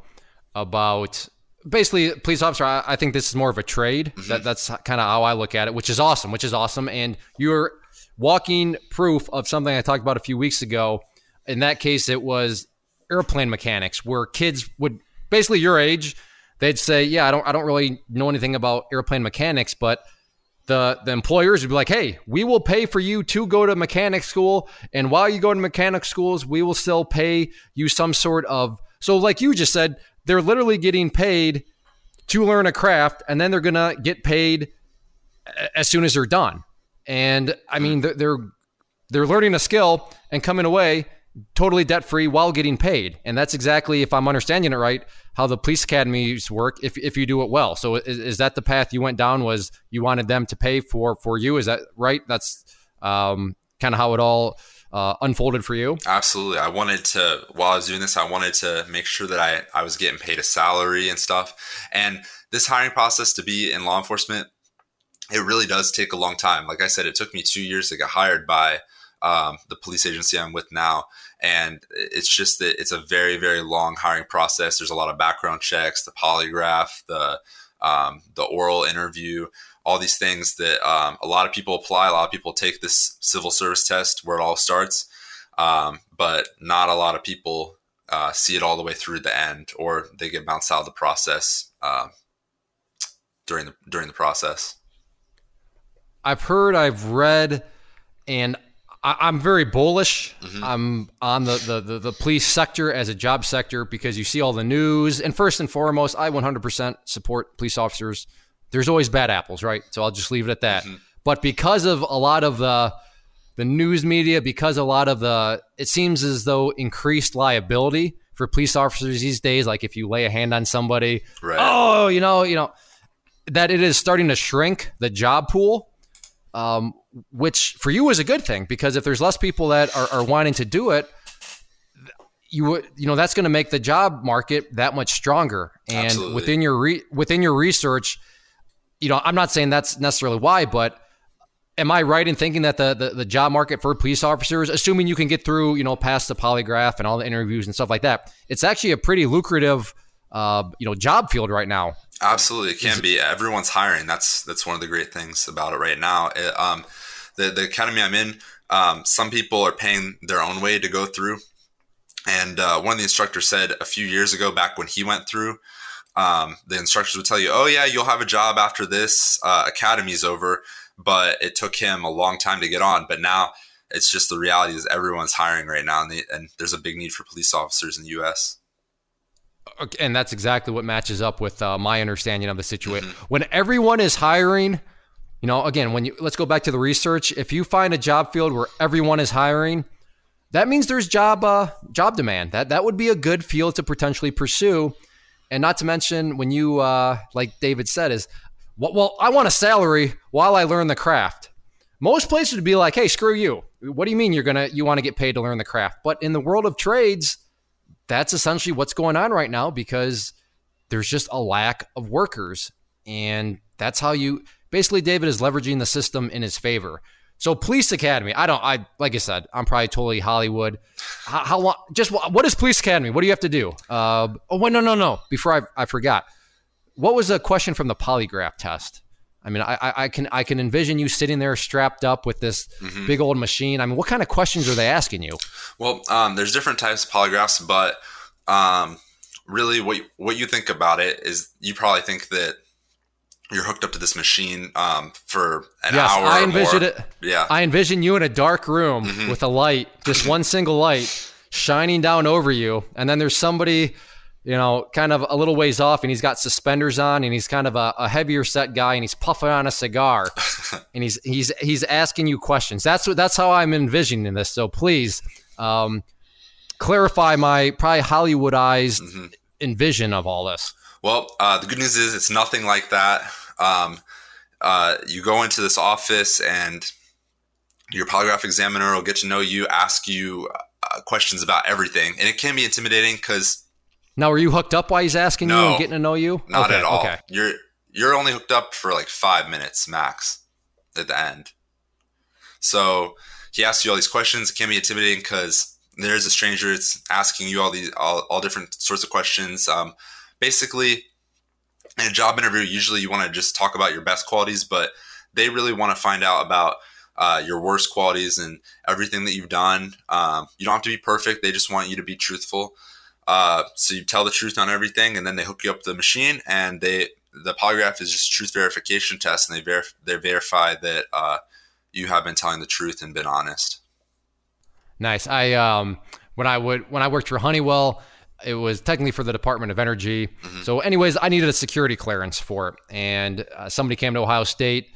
Speaker 3: about basically police officer. I, I, think this is more of a trade. Mm-hmm. That, that's kind of how I look at it, which is awesome. Which is awesome, and you're walking proof of something I talked about a few weeks ago. In that case, it was airplane mechanics, where kids would basically your age, they'd say, "Yeah, I don't, I don't really know anything about airplane mechanics," but the the employers would be like, "Hey, we will pay for you to go to mechanic school, and while you go to mechanic schools, we will still pay you some sort of." So, like you just said, they're literally getting paid to learn a craft, and then they're gonna get paid as soon as they're done. And I mean, they're they're learning a skill and coming away totally debt free while getting paid. And that's exactly, if I'm understanding it right, how the police academies work. If if you do it well, so is, is that the path you went down? Was you wanted them to pay for for you? Is that right? That's um, kind of how it all. Uh, unfolded for you?
Speaker 2: Absolutely. I wanted to, while I was doing this, I wanted to make sure that I, I was getting paid a salary and stuff. And this hiring process to be in law enforcement it really does take a long time. Like I said, it took me two years to get hired by um, the police agency I'm with now. And it's just that it's a very, very long hiring process. There's a lot of background checks, the polygraph, the um, the oral interview, all these things that um, a lot of people apply. A lot of people take this civil service test where it all starts, um, but not a lot of people uh, see it all the way through the end, or they get bounced out of the process uh, during the during the process.
Speaker 3: I've heard, I've read, and I, am very bullish. Mm-hmm. I'm on the, the, the, the, police sector as a job sector because you see all the news. And first and foremost, I 100% support police officers. There's always bad apples, right? So I'll just leave it at that. Mm-hmm. But because of a lot of the the news media, because a lot of the it seems as though increased liability for police officers these days, like if you lay a hand on somebody, right. oh, you know, you know, that it is starting to shrink the job pool um, which for you is a good thing because if there's less people that are, are wanting to do it, you would you know that's going to make the job market that much stronger. And Absolutely. within your re- within your research, you know, I'm not saying that's necessarily why, but am I right in thinking that the, the, the job market for police officers, assuming you can get through, you know, past the polygraph and all the interviews and stuff like that, it's actually a pretty lucrative, uh, you know, job field right now.
Speaker 2: Absolutely, it can be. Everyone's hiring. That's that's one of the great things about it right now. It, um, the the academy I'm in, um, some people are paying their own way to go through, and uh, one of the instructors said a few years ago, back when he went through, um, the instructors would tell you, "Oh yeah, you'll have a job after this uh, academy's over," but it took him a long time to get on. But now it's just the reality is everyone's hiring right now, and, and there's a big need for police officers in the U.S
Speaker 3: and that's exactly what matches up with uh, my understanding of the situation. Mm-hmm. When everyone is hiring, you know, again, when you let's go back to the research. If you find a job field where everyone is hiring, that means there's job uh, job demand. That that would be a good field to potentially pursue. And not to mention when you uh, like David said is well, well, I want a salary while I learn the craft. Most places would be like, hey, screw you. What do you mean you're gonna you want to get paid to learn the craft? But in the world of trades, that's essentially what's going on right now because there's just a lack of workers. And that's how you basically David is leveraging the system in his favor. So Police Academy, I don't, I like I said, I'm probably totally Hollywood. How, how long? Just what is Police Academy? What do you have to do? Uh, oh, wait, no, no, no. Before I, I forgot, what was a question from the polygraph test? I mean, I, I can I can envision you sitting there strapped up with this mm-hmm. big old machine. I mean, what kind of questions are they asking you?
Speaker 2: Well, um, there's different types of polygraphs, but um, really, what you, what you think about it is you probably think that you're hooked up to this machine um, for an yes, hour. I envision it.
Speaker 3: Yeah, I envision you in a dark room mm-hmm. with a light, just one single light shining down over you, and then there's somebody, you know, kind of a little ways off, and he's got suspenders on, and he's kind of a, a heavier set guy, and he's puffing on a cigar, and he's he's he's asking you questions. That's what that's how I'm envisioning this. So please. Um, clarify my probably Hollywoodized mm-hmm. envision of all this.
Speaker 2: Well, uh, the good news is it's nothing like that. Um, uh, you go into this office and your polygraph examiner will get to know you, ask you uh, questions about everything, and it can be intimidating because.
Speaker 3: Now, are you hooked up while he's asking no, you and getting to know you?
Speaker 2: Not okay, at all. Okay. You're you're only hooked up for like five minutes max at the end. So he asks you all these questions. It can be intimidating because there's a stranger. It's asking you all these all, all different sorts of questions. Um, basically, in a job interview, usually you want to just talk about your best qualities, but they really want to find out about uh, your worst qualities and everything that you've done. Um, you don't have to be perfect; they just want you to be truthful. Uh, so you tell the truth on everything, and then they hook you up to the machine, and they the polygraph is just truth verification test, and they ver- they verify that uh, you have been telling the truth and been honest.
Speaker 3: Nice. I um when I would when I worked for Honeywell, it was technically for the Department of Energy. Mm-hmm. So, anyways, I needed a security clearance for it, and uh, somebody came to Ohio State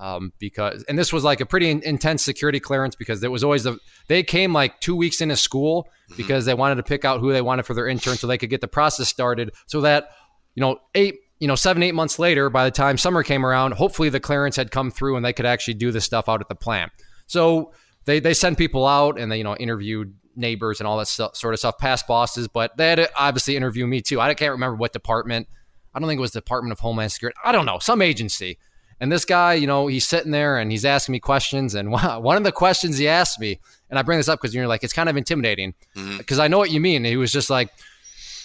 Speaker 3: um, because, and this was like a pretty in- intense security clearance because there was always the they came like two weeks into school mm-hmm. because they wanted to pick out who they wanted for their intern so they could get the process started, so that you know eight. You know, seven, eight months later, by the time summer came around, hopefully the clearance had come through and they could actually do the stuff out at the plant. So they they sent people out and they you know interviewed neighbors and all that stuff, sort of stuff, past bosses, but they had to obviously interview me too. I can't remember what department. I don't think it was Department of Homeland Security. I don't know, some agency. And this guy, you know, he's sitting there and he's asking me questions. And one of the questions he asked me, and I bring this up because you're like, it's kind of intimidating because mm-hmm. I know what you mean. He was just like,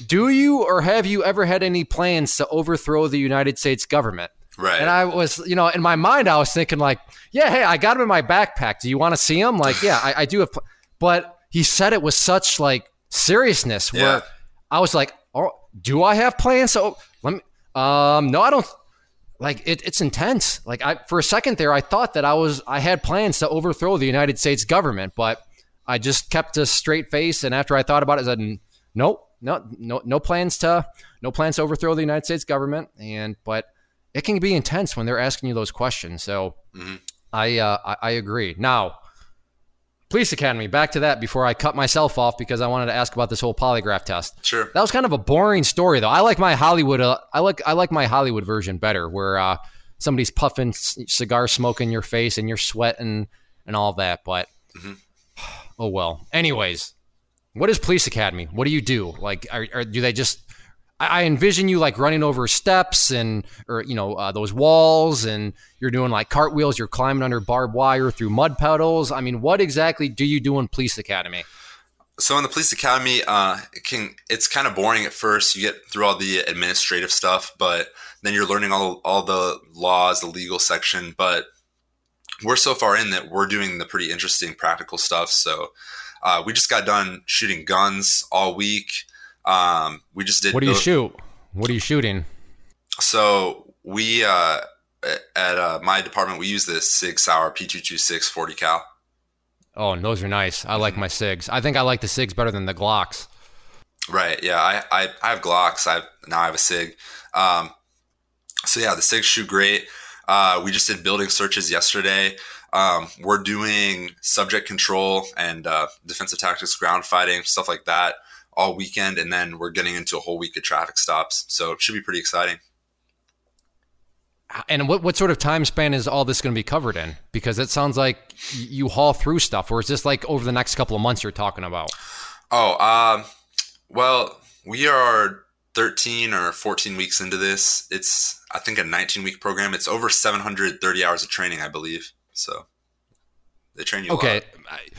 Speaker 3: do you or have you ever had any plans to overthrow the United States government?
Speaker 2: Right.
Speaker 3: And I was, you know, in my mind, I was thinking like, yeah, hey, I got him in my backpack. Do you want to see him? Like, yeah, I, I do have, pl-. but he said it with such like seriousness where yeah. I was like, oh, do I have plans? So let me, um, no, I don't. Like it, it's intense. Like I, for a second there, I thought that I was, I had plans to overthrow the United States government, but I just kept a straight face. And after I thought about it, I said, nope, no, no, no plans to, no plans to overthrow the United States government. And, but it can be intense when they're asking you those questions. So mm-hmm. I, uh, I, I agree. Now, Police Academy, back to that before I cut myself off because I wanted to ask about this whole polygraph test.
Speaker 2: Sure.
Speaker 3: That was kind of a boring story though. I like my Hollywood uh, I like I like my Hollywood version better where uh, somebody's puffing c- cigar smoke in your face and you're sweating and all that, but mm-hmm. oh well. Anyways, what is Police Academy? What do you do? Like are, are do they just I envision you like running over steps and or you know uh, those walls and you're doing like cartwheels you're climbing under barbed wire through mud puddles. I mean what exactly do you do in police academy?
Speaker 2: So in the police academy uh, it can it's kind of boring at first. You get through all the administrative stuff but then you're learning all, all the laws the legal section. But we're so far in that we're doing the pretty interesting practical stuff. So uh, we just got done shooting guns all week um, we just did.
Speaker 3: What do you shoot? What are you shooting?
Speaker 2: So we uh, at uh, my department we use this Sig Sauer P226 40 cal.
Speaker 3: Oh, and those are nice. I like mm-hmm. my Sigs. I think I like the Sigs better than the Glocks.
Speaker 2: Right. Yeah. I I, I have Glocks. I now I have a Sig. Um, so yeah, the Sigs shoot great. Uh, we just did building searches yesterday. Um, we're doing subject control and uh, defensive tactics, ground fighting, stuff like that all weekend, and then we're getting into a whole week of traffic stops. So it should be pretty exciting.
Speaker 3: And what, what sort of time span is all this going to be covered in? Because it sounds like you haul through stuff, or is this like over the next couple of months you're talking about?
Speaker 2: Oh, um, well, we are 13 or 14 weeks into this. It's, I think, a 19 week program. It's over 730 hours of training, I believe. So they train you.
Speaker 3: Okay.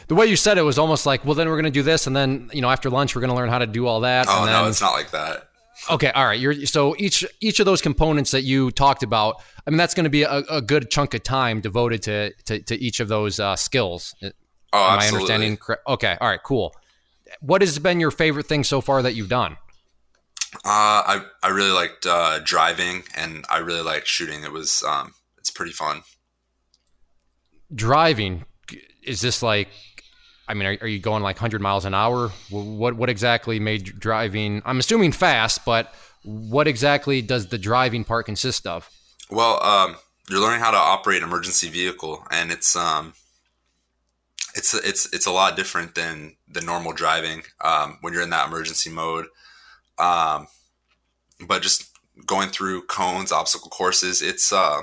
Speaker 3: The way you said it was almost like, well, then we're going to do this, and then you know after lunch we're going to learn how to do all that.
Speaker 2: Oh
Speaker 3: and
Speaker 2: no,
Speaker 3: then,
Speaker 2: it's not like that.
Speaker 3: Okay, all right. You're so each each of those components that you talked about. I mean, that's going to be a, a good chunk of time devoted to to, to each of those uh, skills.
Speaker 2: Oh,
Speaker 3: Am
Speaker 2: absolutely.
Speaker 3: I understanding correct? Okay, all right, cool. What has been your favorite thing so far that you've done?
Speaker 2: Uh, I I really liked uh, driving, and I really liked shooting. It was um, it's pretty fun.
Speaker 3: Driving is this like? I mean, are, are you going like 100 miles an hour? What what exactly made driving? I'm assuming fast, but what exactly does the driving part consist of?
Speaker 2: Well, um, you're learning how to operate an emergency vehicle, and it's um, it's it's it's a lot different than the normal driving um, when you're in that emergency mode. Um, but just going through cones, obstacle courses, it's uh,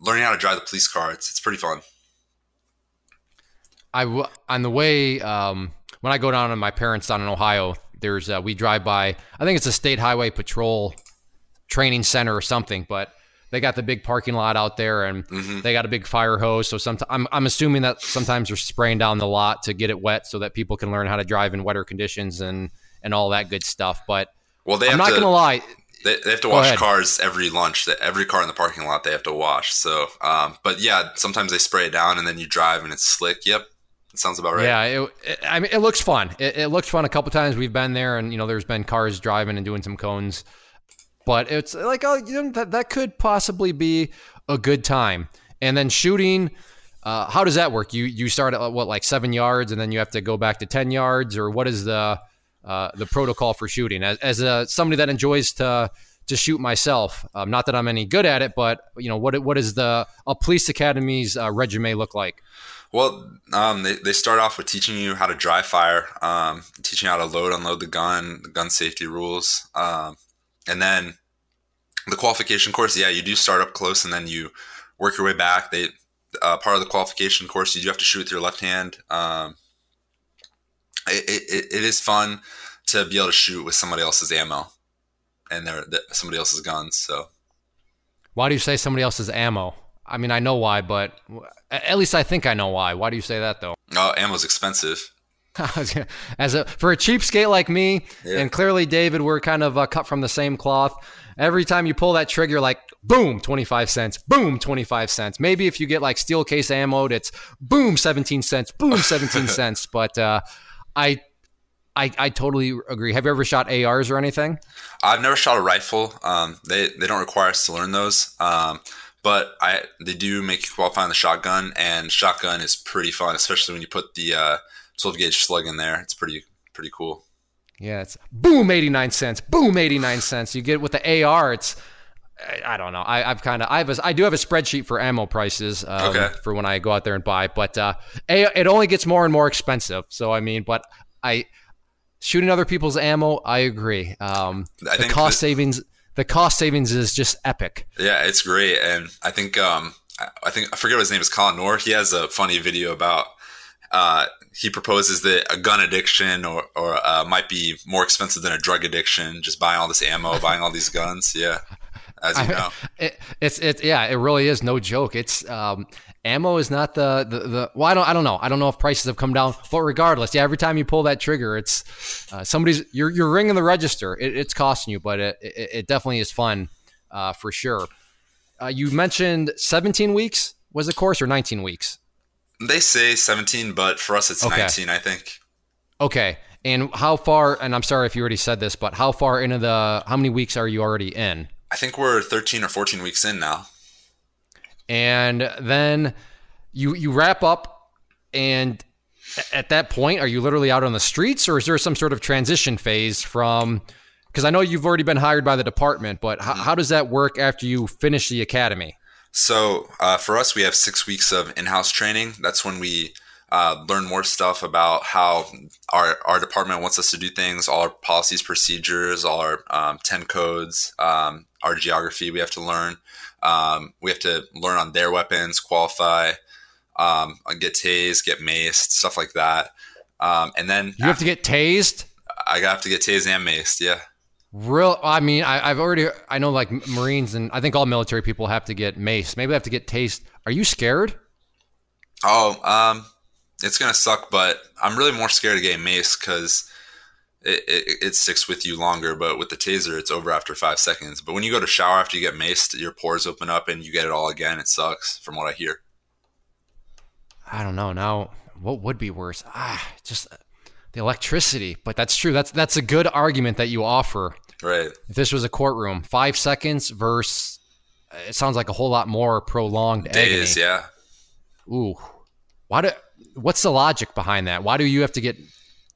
Speaker 2: learning how to drive the police car. It's it's pretty fun.
Speaker 3: I w- on the way um, when I go down to my parents down in Ohio, there's uh, we drive by. I think it's a state highway patrol training center or something, but they got the big parking lot out there and they got a big fire hose. So sometimes I'm I'm assuming that sometimes they're spraying down the lot to get it wet so that people can learn how to drive in wetter conditions and and all that good stuff. But
Speaker 2: Well, they
Speaker 3: I'm
Speaker 2: have
Speaker 3: not
Speaker 2: to
Speaker 3: gonna lie.
Speaker 2: they, they have to wash
Speaker 3: ahead.
Speaker 2: cars every lunch. That every car in the parking lot they have to wash. So, um, but yeah, sometimes they spray it down and then you drive and it's slick. Yep, that sounds about right.
Speaker 3: Yeah, it, it- I mean, it looks fun. It, it looks fun. A couple times we've been there, and you know, there's been cars driving and doing some cones, but it's like, oh, you know, that that could possibly be a good time. And then shooting, uh, how does that work? You you start at what like seven yards, and then you have to go back to ten yards, or what is the uh, the protocol for shooting? As as a, somebody that enjoys to to shoot myself, um, not that I'm any good at it, but you know, what what is the a police academy's uh, resume look like?
Speaker 2: Well, um, they, they start off with teaching you how to dry fire, um, teaching you how to load, unload the gun, the gun safety rules. Um, and then the qualification course, yeah, you do start up close and then you work your way back. They uh, Part of the qualification course, you do have to shoot with your left hand. Um, it, it, it is fun to be able to shoot with somebody else's ammo and their, the, somebody else's guns. So
Speaker 3: Why do you say somebody else's ammo? I mean, I know why, but at least I think I know why. Why do you say that though?
Speaker 2: oh, ammo's expensive.
Speaker 3: As a for a cheapskate like me,
Speaker 2: Yeah.
Speaker 3: and clearly David, we're kind of uh, cut from the same cloth. Every time you pull that trigger, like boom, twenty five cents, boom, twenty five cents. Maybe if you get like steel case ammo, it's boom, seventeen cents, boom, seventeen cents. But uh, I, I, I totally agree. Have you ever shot ARs or anything?
Speaker 2: I've never shot a rifle. Um, they they don't require us to learn those. Um, but I they do make you qualify on the shotgun, and shotgun is pretty fun, especially when you put the uh, 12 gauge slug in there. It's pretty pretty cool.
Speaker 3: Yeah, it's boom, 89 cents, boom, 89 cents. You get with the AR, it's, I, don't know. I, I've kind of, I have a, I do have a spreadsheet for ammo prices um,
Speaker 2: Okay.
Speaker 3: for when I go out there and buy, but uh, A, it only gets more and more expensive. So, I mean, but I, shooting other people's ammo, I agree. Um,
Speaker 2: I
Speaker 3: the cost
Speaker 2: that-
Speaker 3: savings, the cost savings is just epic.
Speaker 2: Yeah, it's great, and I think um, I- I think I forget what his name is. Colion Noir. He has a funny video about. Uh, he proposes that a gun addiction or, or uh, might be more expensive than a drug addiction. Just buying all this ammo, buying all these guns. Yeah, as you know.
Speaker 3: It, it's it yeah, it really is no joke. It's um, ammo is not the, the the well, I don't I don't know. I don't know if prices have come down, but regardless, yeah, every time you pull that trigger, it's uh, somebody's you're you're ringing the register. It, it's costing you, but it, it it definitely is fun uh, for sure. Uh, you mentioned 17 weeks was the course or 19 weeks?
Speaker 2: They say 17, but for us it's
Speaker 3: Okay.
Speaker 2: 19. I think.
Speaker 3: Okay. And how far? And I'm sorry if you already said this, but how far into the? How many weeks are you already in?
Speaker 2: I think we're 13 or 14 weeks in now.
Speaker 3: And then you you wrap up and at that point are you literally out on the streets or is there some sort of transition phase from because i know you've already been hired by the department but how, how does that work after you finish the academy
Speaker 2: So uh, for us, we have six weeks of in-house training. That's when we uh, learn more stuff about how our, our department wants us to do things, all our policies, procedures, all our um, 10 codes, um, our geography we have to learn. Um, we have to learn on their weapons, qualify, um, get tased, get maced, stuff like that. Um, and then
Speaker 3: you have to get tased.
Speaker 2: I have to get tased and maced. Yeah.
Speaker 3: Real, I mean, I, have already, I know like Marines and I think all military people have to get maced. Maybe they have to get tased. Are you scared?
Speaker 2: Oh, um, it's gonna suck, but I'm really more scared of getting maced because it, it, it, sticks with you longer. But with the taser, it's over after five seconds. But when you go to shower after you get maced, your pores open up and you get it all again. It sucks, from what I hear.
Speaker 3: I don't know. Now, what would be worse? Ah, just the electricity. But that's true. That's that's a good argument that you offer.
Speaker 2: Right.
Speaker 3: If this was a courtroom, five seconds versus it sounds like a whole lot more prolonged
Speaker 2: days.
Speaker 3: Agony.
Speaker 2: Yeah.
Speaker 3: Ooh, why do? What's the logic behind that? Why do you have to get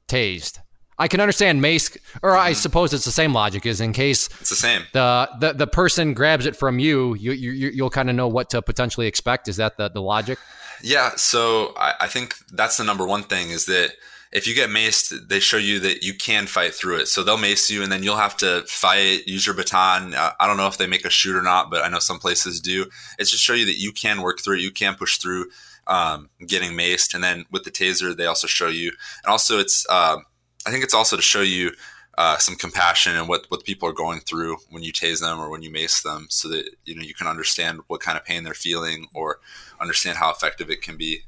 Speaker 3: tased? I can understand mace, or I mm-hmm. suppose it's the same logic. Is in case
Speaker 2: it's the same.
Speaker 3: The the, the person grabs it from you, you, you you'll kind of know what to potentially expect. Is that the the logic?
Speaker 2: Yeah. So I, I think that's the number one thing is that if you get maced, they show you that you can fight through it. So they'll mace you, and then you'll have to fight, use your baton. I don't know if they make a shoot or not, but I know some places do. It's just show you that you can work through it, you can push through um, getting maced, and then with the taser, they also show you, and also it's uh, I think it's also to show you uh, some compassion and what what people are going through when you tase them or when you mace them, so that you know you can understand what kind of pain they're feeling or understand how effective it can be.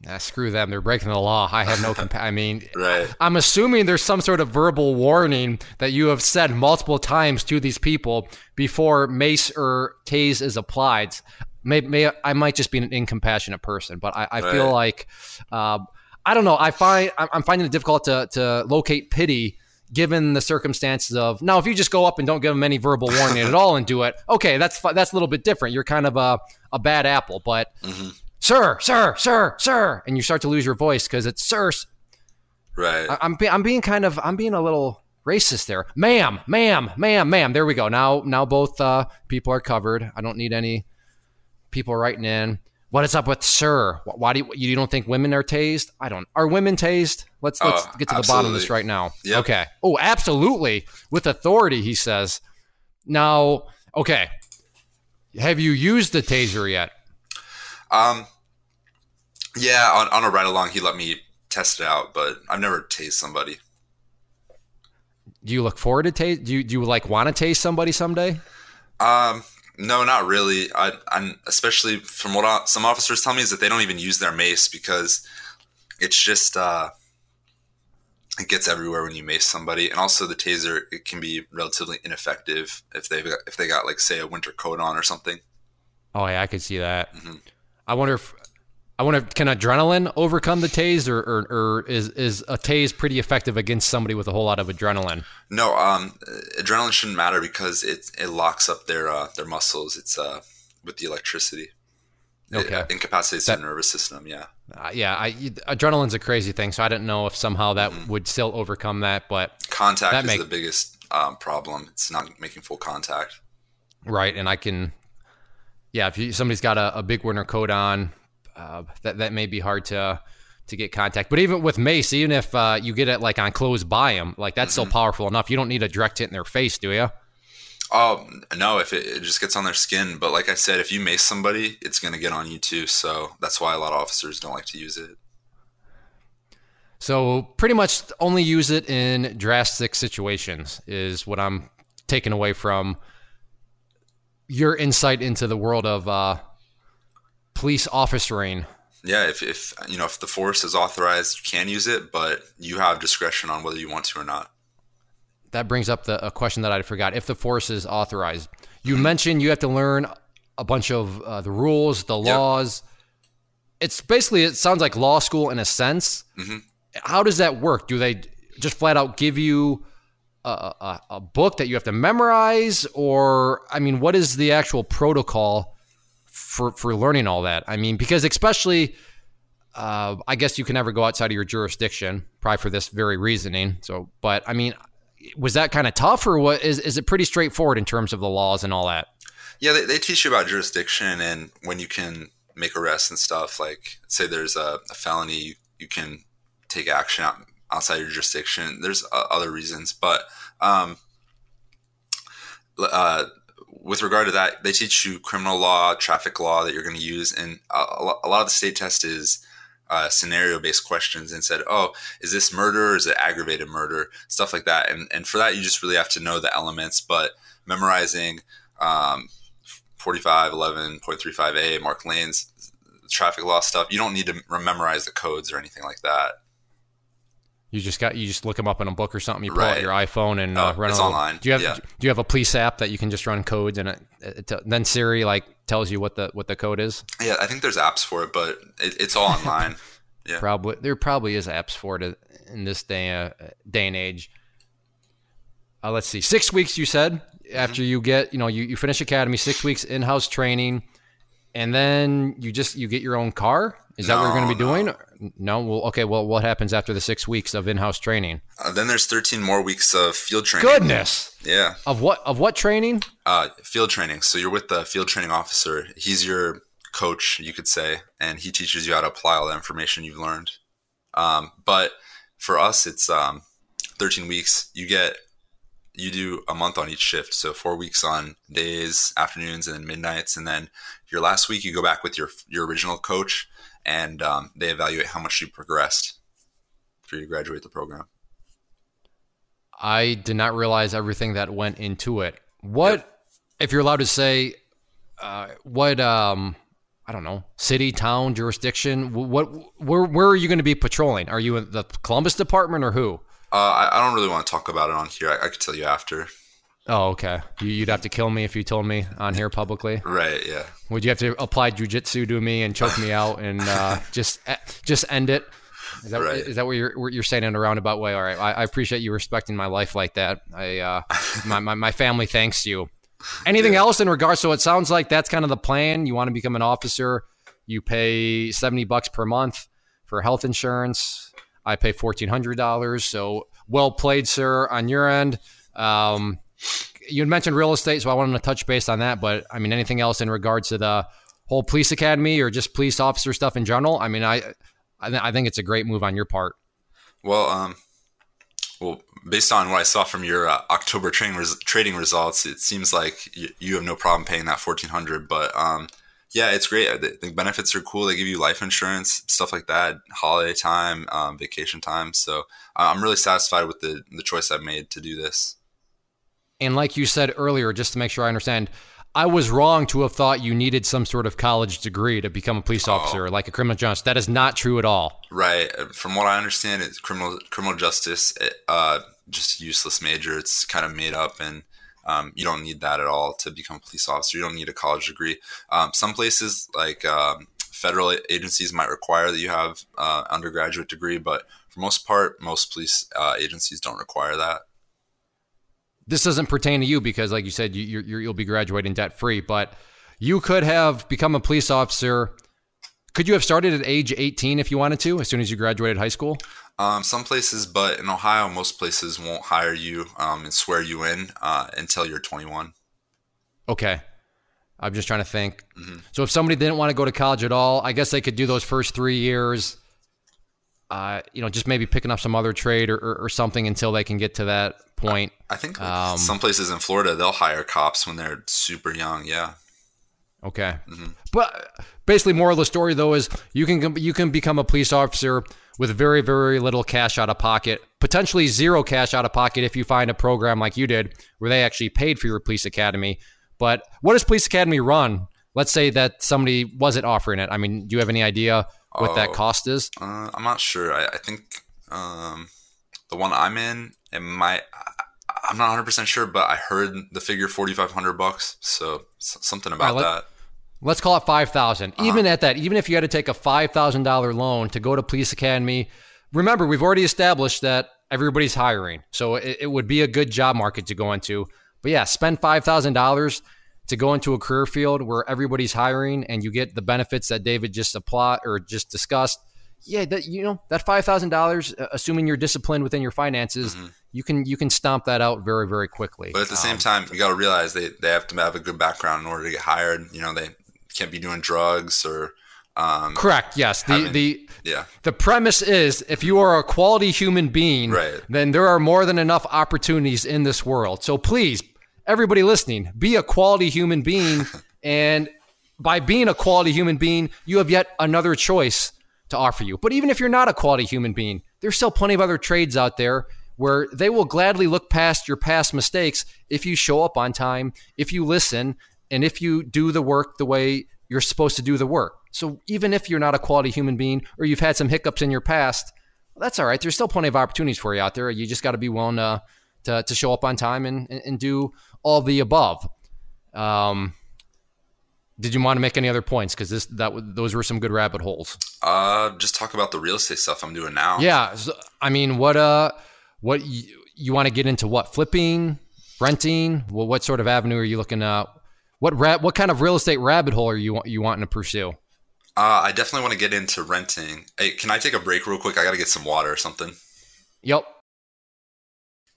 Speaker 3: Yeah, screw them. They're breaking the law. I have no compa- I mean,
Speaker 2: right.
Speaker 3: I'm assuming there's some sort of verbal warning that you have said multiple times to these people before mace or tase is applied. May, may I might just be an incompassionate person, but I, I right. feel like uh, I don't know. I find I'm finding it difficult to to locate pity given the circumstances of now. If you just go up and don't give them any verbal warning at all and do it, okay, that's that's a little bit different. You're kind of a a bad apple, but. Mm-hmm sir, sir, sir, sir, and you start to lose your voice because it's sir.
Speaker 2: Right. I,
Speaker 3: I'm I'm being kind of I'm being a little racist there, ma'am, ma'am, ma'am, ma'am. There we go. Now now both uh, people are covered. I don't need any people writing in. What is up with sir? Why do you, you don't think women are tased? I don't. Are women tased? Let's let's oh, get to the bottom of this right now.
Speaker 2: Yep.
Speaker 3: Okay. Oh, absolutely. With authority, he says. Now, okay. Have you used the taser yet?
Speaker 2: Um, yeah, on, on a ride along, he let me test it out, but I've never tased somebody.
Speaker 3: Do you look forward to taste? Do you, do you like want to taste somebody someday?
Speaker 2: Um, no, not really. I, I'm especially from what some officers tell me is that they don't even use their mace because it's just uh, it gets everywhere when you mace somebody, and also the taser it can be relatively ineffective if they if they got like say a winter coat on or something.
Speaker 3: Oh yeah, I could see that. Mm-hmm. I wonder if I wonder can adrenaline overcome the tase, or, or, or, is is a tase pretty effective against somebody with a whole lot of adrenaline?
Speaker 2: No, um, adrenaline shouldn't matter because it it locks up their uh, their muscles. It's uh, with the electricity. Okay. It incapacitates that, their nervous system. Yeah.
Speaker 3: Uh, yeah. I, adrenaline's a crazy thing, so I didn't know if somehow that mm-hmm. would still overcome that. But
Speaker 2: contact is make, the biggest um, problem. It's not making full contact.
Speaker 3: Right, and I can yeah, if you, somebody's got a, a big winter coat on, uh, that that may be hard to to get contact. But even with mace, even if uh, you get it like on close by them, like that's mm-hmm. still powerful enough. You don't need a direct hit in their face, do you?
Speaker 2: Oh no, if it, it, just gets on their skin. But like I said, if you mace somebody, it's gonna get on you too. So that's why a lot of officers don't like to use it.
Speaker 3: So pretty much only use it in drastic situations is what I'm taking away from your insight into the world of uh, police officering.
Speaker 2: Yeah, if, if you know if the force is authorized, you can use it, but you have discretion on whether you want to or not.
Speaker 3: That brings up the a question that I forgot. If the force is authorized, you mentioned you have to learn a bunch of uh, the rules, the laws. Yep. It's basically it sounds like law school in a sense. Mm-hmm. How does that work? Do they just flat out give you a, a, a, book that you have to memorize, or I mean, what is the actual protocol for for learning all that? I mean, because especially, uh, I guess you can never go outside of your jurisdiction, probably for this very reasoning. So, but I mean, was that kind of tough, or what? Is is it pretty straightforward in terms of the laws and all that?
Speaker 2: Yeah, they, they teach you about jurisdiction and when you can make arrests and stuff. Like, say there's a, a felony, you, you, can take action out, outside your jurisdiction. There's uh, other reasons, but um, uh, with regard to that, they teach you criminal law, traffic law that you're going to use, and a, lot of the state test is uh, scenario based questions and said, "Oh, is this murder? Or is it aggravated murder? Stuff like that." And and for that, you just really have to know the elements. But memorizing um, 4511.35a, marked lanes traffic law stuff, you don't need to memorize the codes or anything like that.
Speaker 3: You just got you just look them up in a book or something. You pull right. out your iPhone and uh,
Speaker 2: oh, run. It's online.
Speaker 3: Do you have
Speaker 2: yeah.
Speaker 3: Do you have a police app that you can just run codes and it, it, it, then Siri like tells you what the what the code is?
Speaker 2: Yeah, I think there's apps for it, but it's all online. yeah,
Speaker 3: probably there probably is apps for it in this day uh, day and age. Uh, let's see, six weeks you said after mm-hmm. you get you know you, you finish academy, six weeks in house training, and then you just you get your own car. Is that what we're going to be doing? No. No, well, okay. Well, what happens after the six weeks of in-house training?
Speaker 2: Uh, then there's 13 more weeks of field training.
Speaker 3: Goodness.
Speaker 2: Yeah.
Speaker 3: Of what? Of what training?
Speaker 2: Uh, field training. So you're with the field training officer. He's your coach, you could say, and he teaches you how to apply all the information you've learned. Um, but for us, it's um, 13 weeks. You get you do a month on each shift, so four weeks on days, afternoons, and then midnights, and then your last week you go back with your your original coach and um, they evaluate how much you progressed after you to graduate the program.
Speaker 3: I did not realize everything that went into it. What, yep. if you're allowed to say, uh, what, um, I don't know, city, town, jurisdiction? What, where, where are you going to be patrolling? Are you in the Columbus department or who?
Speaker 2: Uh, I, I, don't really want to talk about it on here. I, I could tell you after.
Speaker 3: Oh, okay. You'd have to kill me if you told me on here publicly.
Speaker 2: Right. Yeah.
Speaker 3: Would you have to apply jujitsu to me and choke me out and uh, just just end it? Is that, right. is that what you're what you're saying in a roundabout way? All right. I, I appreciate you respecting my life like that. I uh, my, my, my family thanks you. Anything yeah. else in regards? So it sounds like that's kind of the plan. You want to become an officer. You pay seventy bucks per month for health insurance. I pay fourteen hundred dollars. So well played, sir, on your end. Um, you mentioned real estate, so I wanted to touch base on that. But I mean, anything else in regards to the whole police academy or just police officer stuff in general? I mean, I I, th- I think it's a great move on your part.
Speaker 2: Well, um, well, based on what I saw from your uh, October trading res- trading results, it seems like y- you have no problem paying that fourteen hundred. But um, yeah, it's great. The, the, benefits are cool. They give you life insurance, stuff like that, holiday time, um, vacation time. So uh, I'm really satisfied with the the choice I've made to do this.
Speaker 3: And like you said earlier, just to make sure I understand, I was wrong to have thought you needed some sort of college degree to become a police officer, oh. like a criminal justice. That is not true at all.
Speaker 2: Right. From what I understand, it's criminal criminal justice. Uh, just useless major. It's kind of made up, and um, you don't need that at all to become a police officer. You don't need a college degree. Um, some places, like um, federal agencies, might require that you have uh, undergraduate degree, but for most part, most police uh, agencies don't require that
Speaker 3: this doesn't pertain to you because, like you said, you, you will be graduating debt free. But you could have become a police officer. Could you have started at age 18 if you wanted to, as soon as you graduated high school?
Speaker 2: Um, some places, but in Ohio, most places won't hire you um, and swear you in uh, until you're 21.
Speaker 3: Okay. I'm just trying to think. Mm-hmm. So if somebody didn't want to go to college at all, I guess they could do those first three years. Uh, you know, just maybe picking up some other trade or, or, or something until they can get to that point.
Speaker 2: I, I think um, some places in Florida they'll hire cops when they're super young. Yeah.
Speaker 3: Okay. Mm-hmm. But basically, moral of the story though is you can you can become a police officer with very very little cash out of pocket, potentially zero cash out of pocket if you find a program like you did where they actually paid for your police academy. But what does police academy run? Let's say that somebody wasn't offering it. I mean, do you have any idea what oh, that cost is?
Speaker 2: Uh, I'm not sure. I, I think um, the one I'm in, it might. I'm not 100 percent sure, but I heard the figure 4,500 bucks. So something about right, let, that.
Speaker 3: Let's call it 5,000. Uh-huh. Even at that, even if you had to take a $5,000 loan to go to Police Academy, remember we've already established that everybody's hiring, so it, it would be a good job market to go into. But yeah, spend five thousand dollars to go into a career field where everybody's hiring and you get the benefits that David just applied or just discussed yeah, that you know that five thousand dollars, uh, assuming you're disciplined within your finances, mm-hmm. you can you can stomp that out very very quickly.
Speaker 2: But at the um, same time, you got to realize they they have to have a good background in order to get hired. You know, they can't be doing drugs or. Um,
Speaker 3: Correct. Yes. The having, the yeah. The premise is if you are a quality human being,
Speaker 2: right.
Speaker 3: then there are more than enough opportunities in this world. So please, everybody listening, be a quality human being, and by being a quality human being, you have yet another choice to offer you. But even if you're not a quality human being, there's still plenty of other trades out there where they will gladly look past your past mistakes if you show up on time, if you listen, and if you do the work the way you're supposed to do the work. So even if you're not a quality human being or you've had some hiccups in your past, well, that's all right. There's still plenty of opportunities for you out there. You just got to be willing to, to, to show up on time and, and, and do all the above. Um, did you want to make any other points? Because this that those were some good rabbit holes.
Speaker 2: Uh, just talk about the real estate stuff I'm doing now.
Speaker 3: Yeah, so, I mean, what uh, what you, you want to get into? What flipping, renting? Well, what sort of avenue are you looking at? What ra- what kind of real estate rabbit hole are you you wanting to pursue?
Speaker 2: Uh, I definitely want to get into renting. Hey, can I take a break real quick? I got to get some water or something.
Speaker 3: Yep.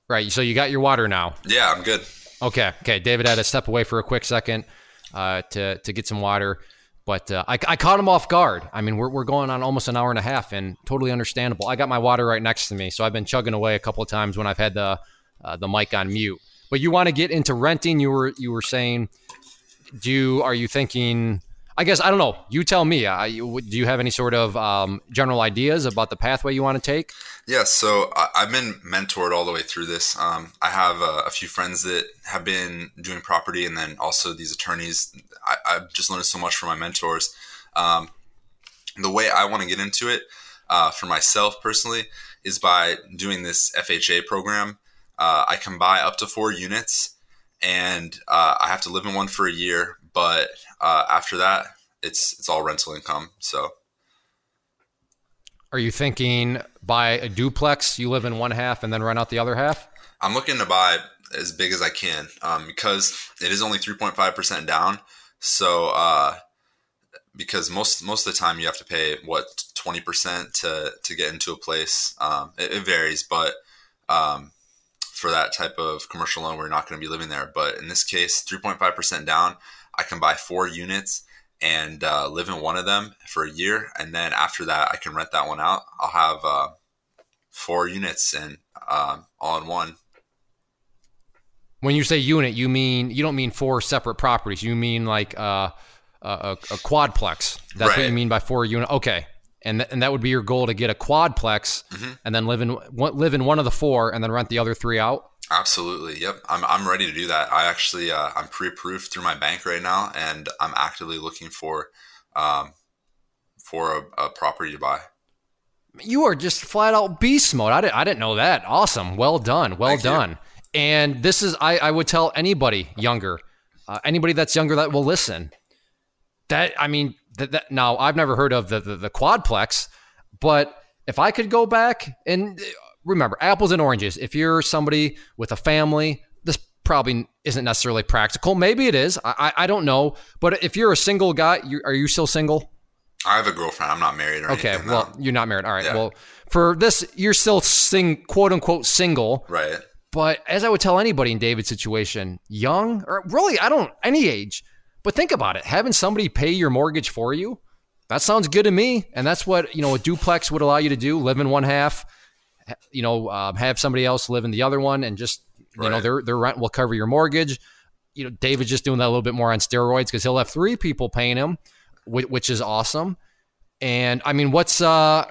Speaker 3: Right. So you got your water now.
Speaker 2: Yeah, I'm good.
Speaker 3: Okay. Okay. David had to step away for a quick second uh, to to get some water. But uh, I, I caught him off guard. I mean, we're, we're going on almost an hour and a half, and totally understandable. I got my water right next to me, so I've been chugging away a couple of times when I've had the uh, the mic on mute. But you want to get into renting? You were you were saying, do you, are you thinking? I guess I don't know. You tell me. I, do you have any sort of um, general ideas about the pathway you want to take?
Speaker 2: Yeah, so I, have been mentored all the way through this. Um, I have a, a, few friends that have been doing property, and then also these attorneys. I, have just learned so much from my mentors. Um, the way I want to get into it uh, for myself personally is by doing this FHA program. Uh, I can buy up to four units, and uh, I have to live in one for a year. But uh, after that, it's it's all rental income. So
Speaker 3: are you thinking buy a duplex, you live in one half, and then rent out the other half?
Speaker 2: I'm looking to buy as big as I can um, because it is only 3.5% down. So, uh, because most most of the time you have to pay what 20% to to get into a place. Um, it, it, varies, but um, for that type of commercial loan, we're not going to be living there. But in this case, 3.5% down, I can buy four units and uh, live in one of them for a year, and then after that, I can rent that one out. I'll have uh, four units and uh, all in one.
Speaker 3: When you say unit, you mean you don't mean four separate properties. You mean like uh, a, a, quadplex. That's right. what you mean by four unit. Okay, and th- and that would be your goal to get a quadplex, mm-hmm. and then live in live in one of the four, and then rent the other three out.
Speaker 2: Absolutely. Yep. I'm, I'm ready to do that. I actually, uh, I'm pre-approved through my bank right now and I'm actively looking for, um, for a, a property to buy.
Speaker 3: You are just flat out beast mode. I didn't, I didn't know that. Awesome. Well done. Well Thank done. You. And this is, I, I would tell anybody younger, uh, anybody that's younger that will listen that, I mean, that, that now I've never heard of the, the, the quadplex, but if I could go back and remember apples and oranges. If you're somebody with a family, this probably isn't necessarily practical. Maybe it is. I, I, don't know. But if you're a single guy, you, are you still single?
Speaker 2: I have a girlfriend. I'm not married or
Speaker 3: okay,
Speaker 2: anything.
Speaker 3: well, you're not married. All right. Yeah. Well, for this, you're still sing quote unquote single.
Speaker 2: Right.
Speaker 3: But as I would tell anybody in David's situation, young or really, I don't any age. But think about it: having somebody pay your mortgage for you. That sounds good to me, and that's what you know a duplex would allow you to do: live in one half, you know, uh, have somebody else live in the other one, and just you right. know their their rent will cover your mortgage. You know, David's just doing that a little bit more on steroids because he'll have three people paying him, which is awesome. And I mean, what's uh,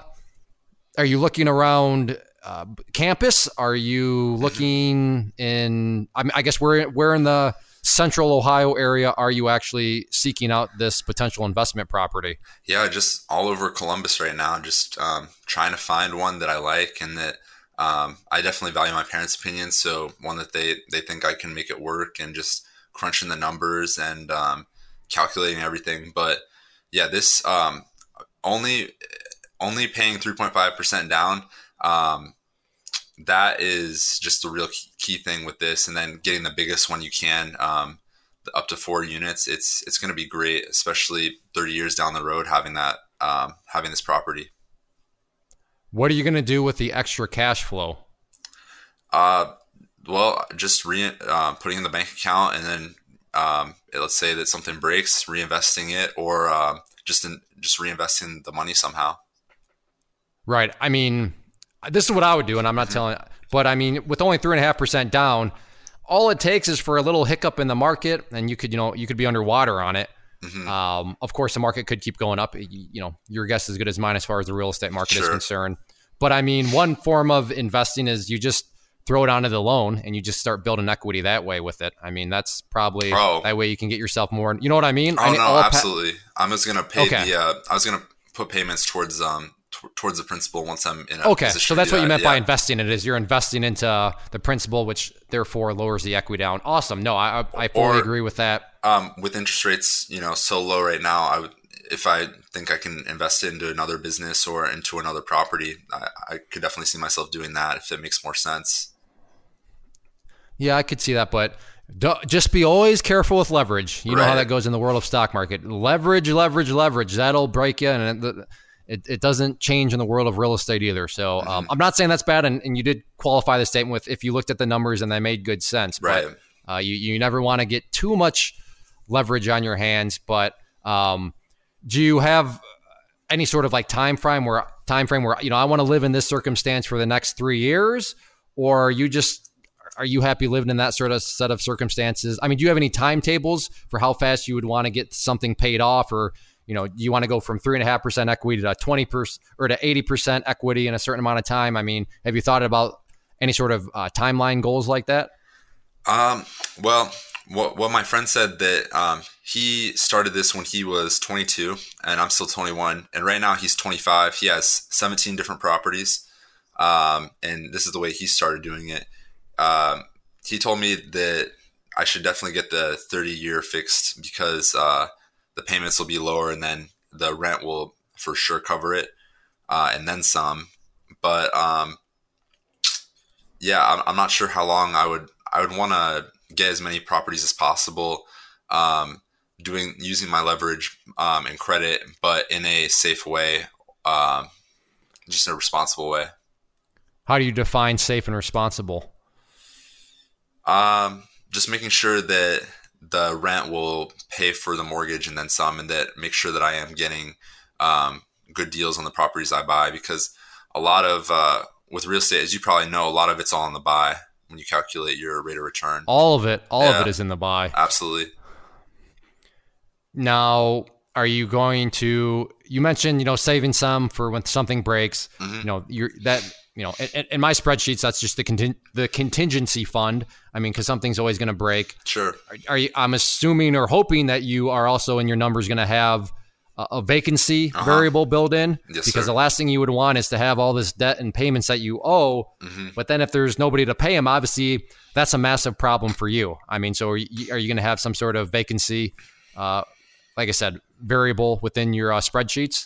Speaker 3: are you looking around uh, campus? Are you looking in? I mean, I guess we're we're in the central Ohio area are you actually seeking out this potential investment property?
Speaker 2: Yeah, just all over Columbus right now, just um, trying to find one that I like and that um, I definitely value my parents' opinion. So one that they, they think I can make it work and just crunching the numbers and um, calculating everything. But yeah, this um, only only paying 3.5% down um, that is just the real key thing with this, and then getting the biggest one you can, um, up to four units. It's it's going to be great, especially 30 years down the road having that um, having this property.
Speaker 3: What are you going to do with the extra cash flow?
Speaker 2: Uh, well, just re uh, putting in the bank account, and then um, let's say that something breaks, reinvesting it, or uh, just in, just reinvesting the money somehow.
Speaker 3: Right. I mean, this is what I would do, and I'm not telling. But I mean, with only three and a half percent down, all it takes is for a little hiccup in the market, and you could, you know, you could be underwater on it. Mm-hmm. Um, of course, the market could keep going up. You, know, your guess is as good as mine as far as the real estate market sure. is concerned. But I mean, one form of investing is you just throw it onto the loan and you just start building equity that way with it. I mean, that's probably oh. that way you can get yourself more. You know what I mean?
Speaker 2: Oh
Speaker 3: I
Speaker 2: mean, no, absolutely. Pa- I was gonna pay okay. the. Uh, I was gonna put payments towards um t- towards the principal once I'm in.
Speaker 3: okay, so that's what you meant yeah. by investing. It is you're investing into the principal, which therefore lowers the equity down. Awesome. No, I I fully or, agree with that.
Speaker 2: Um, with interest rates, you know, so low right now, I would if I think I can invest it into another business or into another property, I, I could definitely see myself doing that if it makes more sense.
Speaker 3: Yeah, I could see that, but just be always careful with leverage. You right. know how that goes in the world of stock market. Leverage, leverage, leverage. That'll break you, and it, it, doesn't change in the world of real estate either. So um, mm-hmm. I'm not saying that's bad, and, and, you did qualify the statement with if you looked at the numbers and they made good sense.
Speaker 2: Right.
Speaker 3: But, uh, you you never want to get too much leverage on your hands. But um, do you have any sort of like time frame where time frame where you know I want to live in this circumstance for the next three years, or you just are you happy living in that sort of set of circumstances? I mean, do you have any timetables for how fast you would want to get something paid off, or you know, you want to go from three and a half percent equity to twenty percent or to eighty percent equity in a certain amount of time? I mean, have you thought about any sort of uh, timeline goals like that?
Speaker 2: Um, well, what, what my friend said that um, he started this when he was 22 and I'm still 21 and right now he's 25 he has 17 different properties um, and this is the way he started doing it um, he told me that I should definitely get the 30 year fixed because uh, the payments will be lower and then the rent will for sure cover it uh, and then some. But um, yeah, I'm, I'm, not sure how long I would I would want to get as many properties as possible. Um, doing using my leverage um, and credit, but in a safe way, um, just in a responsible way.
Speaker 3: How do you define safe and responsible?
Speaker 2: Um, just making sure that the rent will pay for the mortgage and then some, and that make sure that I am getting um, good deals on the properties I buy because a lot of uh, with real estate, as you probably know, a lot of it's all in the buy when you calculate your rate of return.
Speaker 3: All of it, all yeah, of it is in the buy.
Speaker 2: Absolutely.
Speaker 3: Now, are you going to? You mentioned you know saving some for when something breaks. Mm-hmm. You know, you're that you know, in, in, my spreadsheets, that's just the conting- the contingency fund. I mean, because something's always going to break.
Speaker 2: Sure.
Speaker 3: Are, are, you? I'm assuming or hoping that you are also in your numbers going to have a, a vacancy uh-huh. variable built in.
Speaker 2: Yes,
Speaker 3: because
Speaker 2: sir.
Speaker 3: the last thing you would want is to have all this debt and payments that you owe. Mm-hmm. But then if there's nobody to pay them, obviously that's a massive problem for you. I mean, so are you, are you going to have some sort of vacancy? Uh, like I said, variable within your uh, spreadsheets.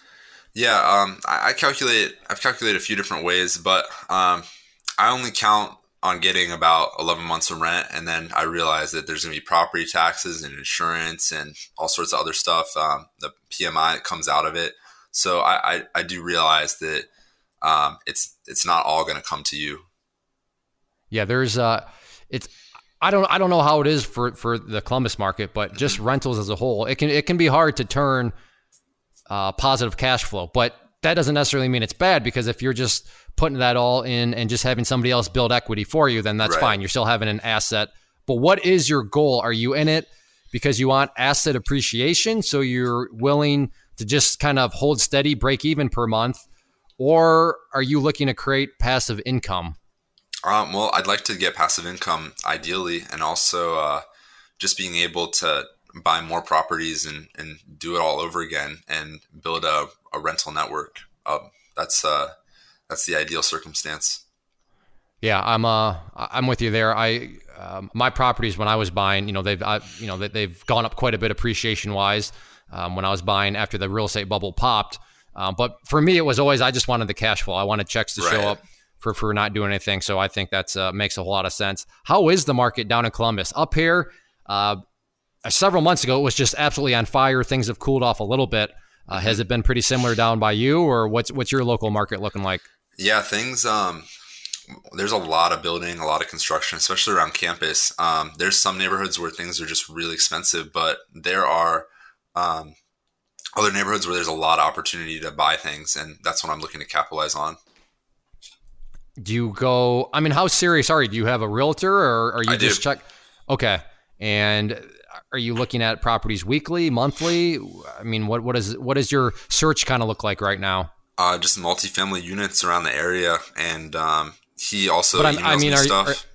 Speaker 2: Yeah, um, I, I, calculate. I've calculated a few different ways, but um, I only count on getting about 11 months of rent, and then I realize that there's going to be property taxes and insurance and all sorts of other stuff. Um, the PMI that comes out of it, so I, I, I do realize that um, it's it's not all going to come to you.
Speaker 3: Yeah, there's uh, it's. I don't I don't know how it is for for the Columbus market, but just mm-hmm. rentals as a whole, it can it can be hard to turn uh, positive cash flow. But that doesn't necessarily mean it's bad because if you're just putting that all in and just having somebody else build equity for you, then that's right. fine. You're still having an asset. But what is your goal? Are you in it because you want asset appreciation? So you're willing to just kind of hold steady, break even per month? Or are you looking to create passive income?
Speaker 2: Um, well, I'd like to get passive income ideally, and also uh, just being able to buy more properties and, and do it all over again and build a, a rental network. Uh, that's uh, that's the ideal circumstance.
Speaker 3: Yeah, I'm uh I'm with you there. I um, my properties when I was buying, you know, they've I, you know they, have gone up quite a bit appreciation wise. Um, when I was buying after the real estate bubble popped, um, but for me it was always I just wanted the cash flow. I wanted checks to right. show up for for not doing anything. So I think that's uh, makes a whole lot of sense. How is the market down in Columbus? Up here, uh, uh, several months ago, it was just absolutely on fire. Things have cooled off a little bit. Uh, has it been pretty similar down by you, or what's what's your local market looking like?
Speaker 2: Yeah, things. Um, there's a lot of building, a lot of construction, especially around campus. Um, there's some neighborhoods where things are just really expensive, but there are um, other neighborhoods where there's a lot of opportunity to buy things, and that's what I'm looking to capitalize on.
Speaker 3: Do you go? I mean, how serious are you? Do you have a realtor, or are you
Speaker 2: I
Speaker 3: just
Speaker 2: do.
Speaker 3: check? Okay, and are you looking at properties weekly, monthly? I mean, what what is what does your search kind of look like right now?
Speaker 2: Uh, just multifamily units around the area, and um, he also
Speaker 3: But I mean,
Speaker 2: me
Speaker 3: are-
Speaker 2: stuff.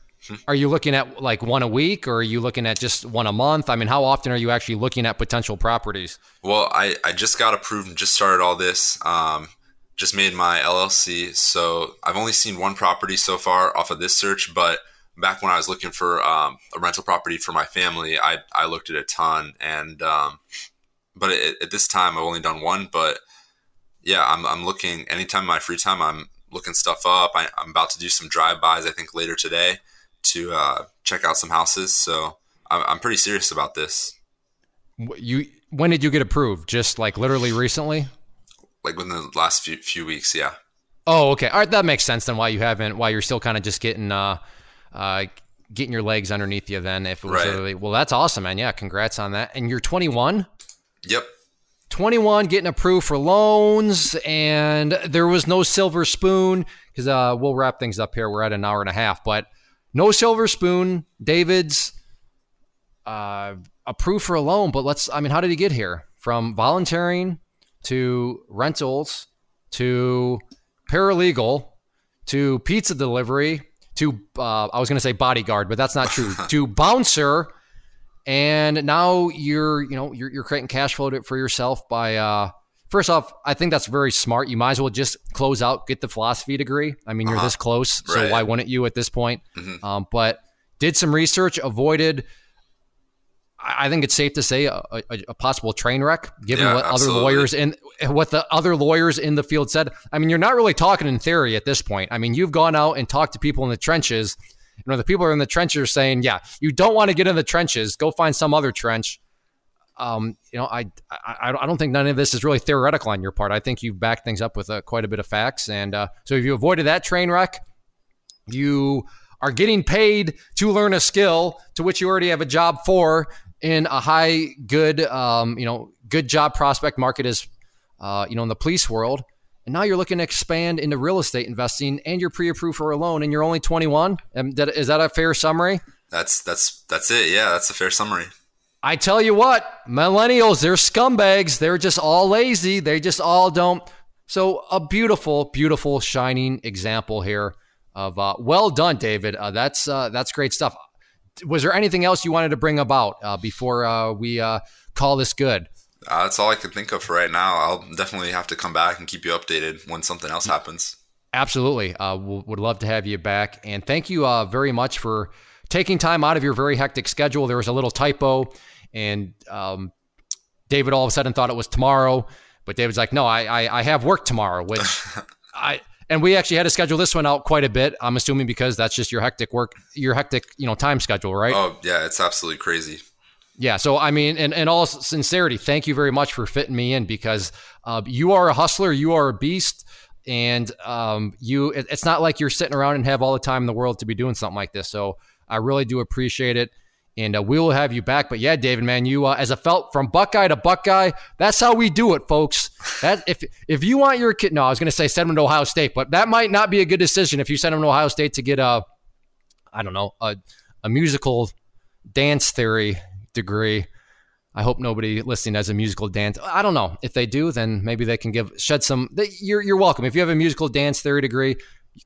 Speaker 3: Are you looking at like one a week, or are you looking at just one a month? I mean, how often are you actually looking at potential properties?
Speaker 2: Well, I, I just got approved and just started all this. Um, just made my LLC. So I've only seen one property so far off of this search, but back when I was looking for um, a rental property for my family, I, I looked at a ton. And, um, but at, at this time, I've only done one. But yeah, I'm, I'm looking anytime in my free time, I'm looking stuff up. I, I'm about to do some drive bys, I think, later today to uh, check out some houses. So I'm, I'm pretty serious about this.
Speaker 3: You when did you get approved? Just like literally recently?
Speaker 2: Like within the last few, few weeks, yeah.
Speaker 3: Oh, okay. All right, that makes sense. Then why you haven't? Why you're still kind of just getting uh, uh, getting your legs underneath you? Then if it was
Speaker 2: Right.
Speaker 3: literally, well, that's awesome, man. Yeah, congrats on that. And you're 21.
Speaker 2: Yep.
Speaker 3: 21 getting approved for loans and there was no silver spoon because uh, we'll wrap things up here we're at an hour and a half but no silver spoon david's uh, approved for a loan but let's i mean how did he get here from volunteering to rentals to paralegal to pizza delivery to uh, i was going to say bodyguard but that's not true to bouncer and now you're you know you're, you're creating cash flow to, for yourself by uh first off i think that's very smart you might as well just close out get the philosophy degree i mean you're
Speaker 2: Uh-huh.
Speaker 3: this close so
Speaker 2: Right.
Speaker 3: why wouldn't you at this point
Speaker 2: Mhm.
Speaker 3: um, but did some research avoided I think it's safe to say a, a, a possible train wreck, given
Speaker 2: Yeah,
Speaker 3: what other lawyers in what the other lawyers in the field said. I mean, you're not really talking in theory at this point. I mean, you've gone out and talked to people in the trenches. You know, the people are in the trenches saying, "Yeah, you don't want to get in the trenches. Go find some other trench." Um, you know, I, I I don't think none of this is really theoretical on your part. I think you've backed things up with uh, quite a bit of facts, and uh, so if you avoided that train wreck, you are getting paid to learn a skill to which you already have a job for in a high good um, you know good job prospect market is uh, you know in the police world and now you're looking to expand into real estate investing and you're pre-approved for a loan and you're only 21 um, that, is that a fair summary
Speaker 2: That's that's that's it. Yeah, that's a fair summary.
Speaker 3: I tell you what, millennials, they're scumbags. They're just all lazy. They just all don't. So, a beautiful, beautiful, shining example here of uh, well done, David. Uh, that's uh, that's great stuff. Was there anything else you wanted to bring about uh, before uh, we uh, call this good?
Speaker 2: Uh, that's all I can think of for right now. I'll definitely have to come back and keep you updated when something else happens.
Speaker 3: Absolutely. Uh, w- would love to have you back. And thank you uh, very much for taking time out of your very hectic schedule. There was a little typo, and um, David all of a sudden thought it was tomorrow. But David's like, no, I, I, I have work tomorrow, which I. And we actually had to schedule this one out quite a bit. I'm assuming because that's just your hectic work, your hectic, you know, time schedule, right?
Speaker 2: Oh yeah, it's absolutely crazy.
Speaker 3: Yeah. So, I mean, in, in all sincerity, thank you very much for fitting me in because uh, you are a hustler, you are a beast, and um, you. It, it's not like you're sitting around and have all the time in the world to be doing something like this. So, I really do appreciate it, and uh, we will have you back. But yeah, David, man, you uh, as a felt from Buckeye to Buckeye, that's how we do it, folks. That if if you want your kid, no, I was going to say send him to Ohio State, but that might not be a good decision if you send him to Ohio State to get a, I don't know, a a musical dance theory degree. I hope nobody listening has a musical dance. I don't know if they do, then maybe they can give shed some. They, you're you're welcome if you have a musical dance theory degree.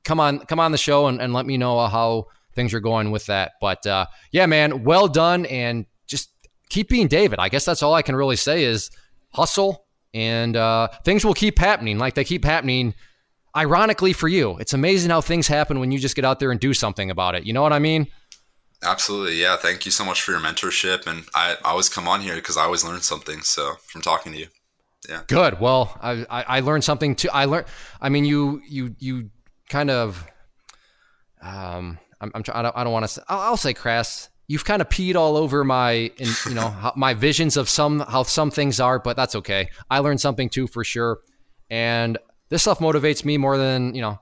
Speaker 3: Come on, come on the show and, and let me know how things are going with that. But uh, yeah, man, well done, and just keep being David. I guess that's all I can really say is hustle, and uh, things will keep happening like they keep happening. Ironically for you, it's amazing how things happen when you just get out there and do something about it. You know what I mean?
Speaker 2: Absolutely, yeah. Thank you so much for your mentorship, and I, I always come on here because I always learn something. So from talking to you, Yeah.
Speaker 3: Good. Well, I, I, learned something too. I learned. I mean, you you you kind of. Um, I'm, I'm trying. I don't, I don't want to. I'll, I'll say crass. You've kind of peed all over my, in, you know, my visions of some how some things are, but that's okay. I learned something too for sure, and this stuff motivates me more than you know.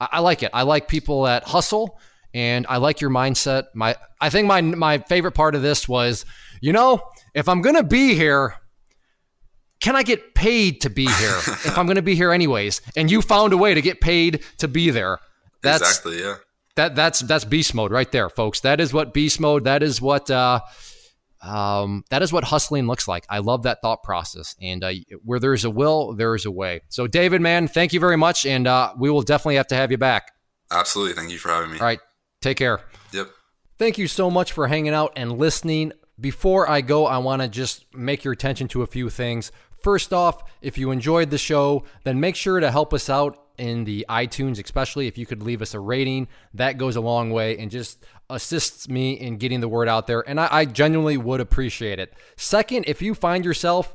Speaker 3: I, I like it. I like people that hustle, and I like your mindset. My I think my my favorite part of this was, you know, if I'm gonna be here, can I get paid to be here if I'm going to be here anyways? And you found a way to get paid to be there.
Speaker 2: That's, exactly, yeah.
Speaker 3: That that's that's beast mode right there, folks. That is what beast mode. That is what uh, um, that is what hustling looks like. I love that thought process. And uh, where there's a will, there is a way. So, David, man, thank you very much, and uh, we will definitely have to have you back.
Speaker 2: Absolutely. Thank you for having me.
Speaker 3: All right. Take care.
Speaker 2: Yep.
Speaker 3: Thank you so much for hanging out and listening. Before I go, I want to just make your attention to a few things. First off, if you enjoyed the show, then make sure to help us out in the iTunes, especially if you could leave us a rating. That goes a long way and just assists me in getting the word out there. And I, I genuinely would appreciate it. Second, if you find yourself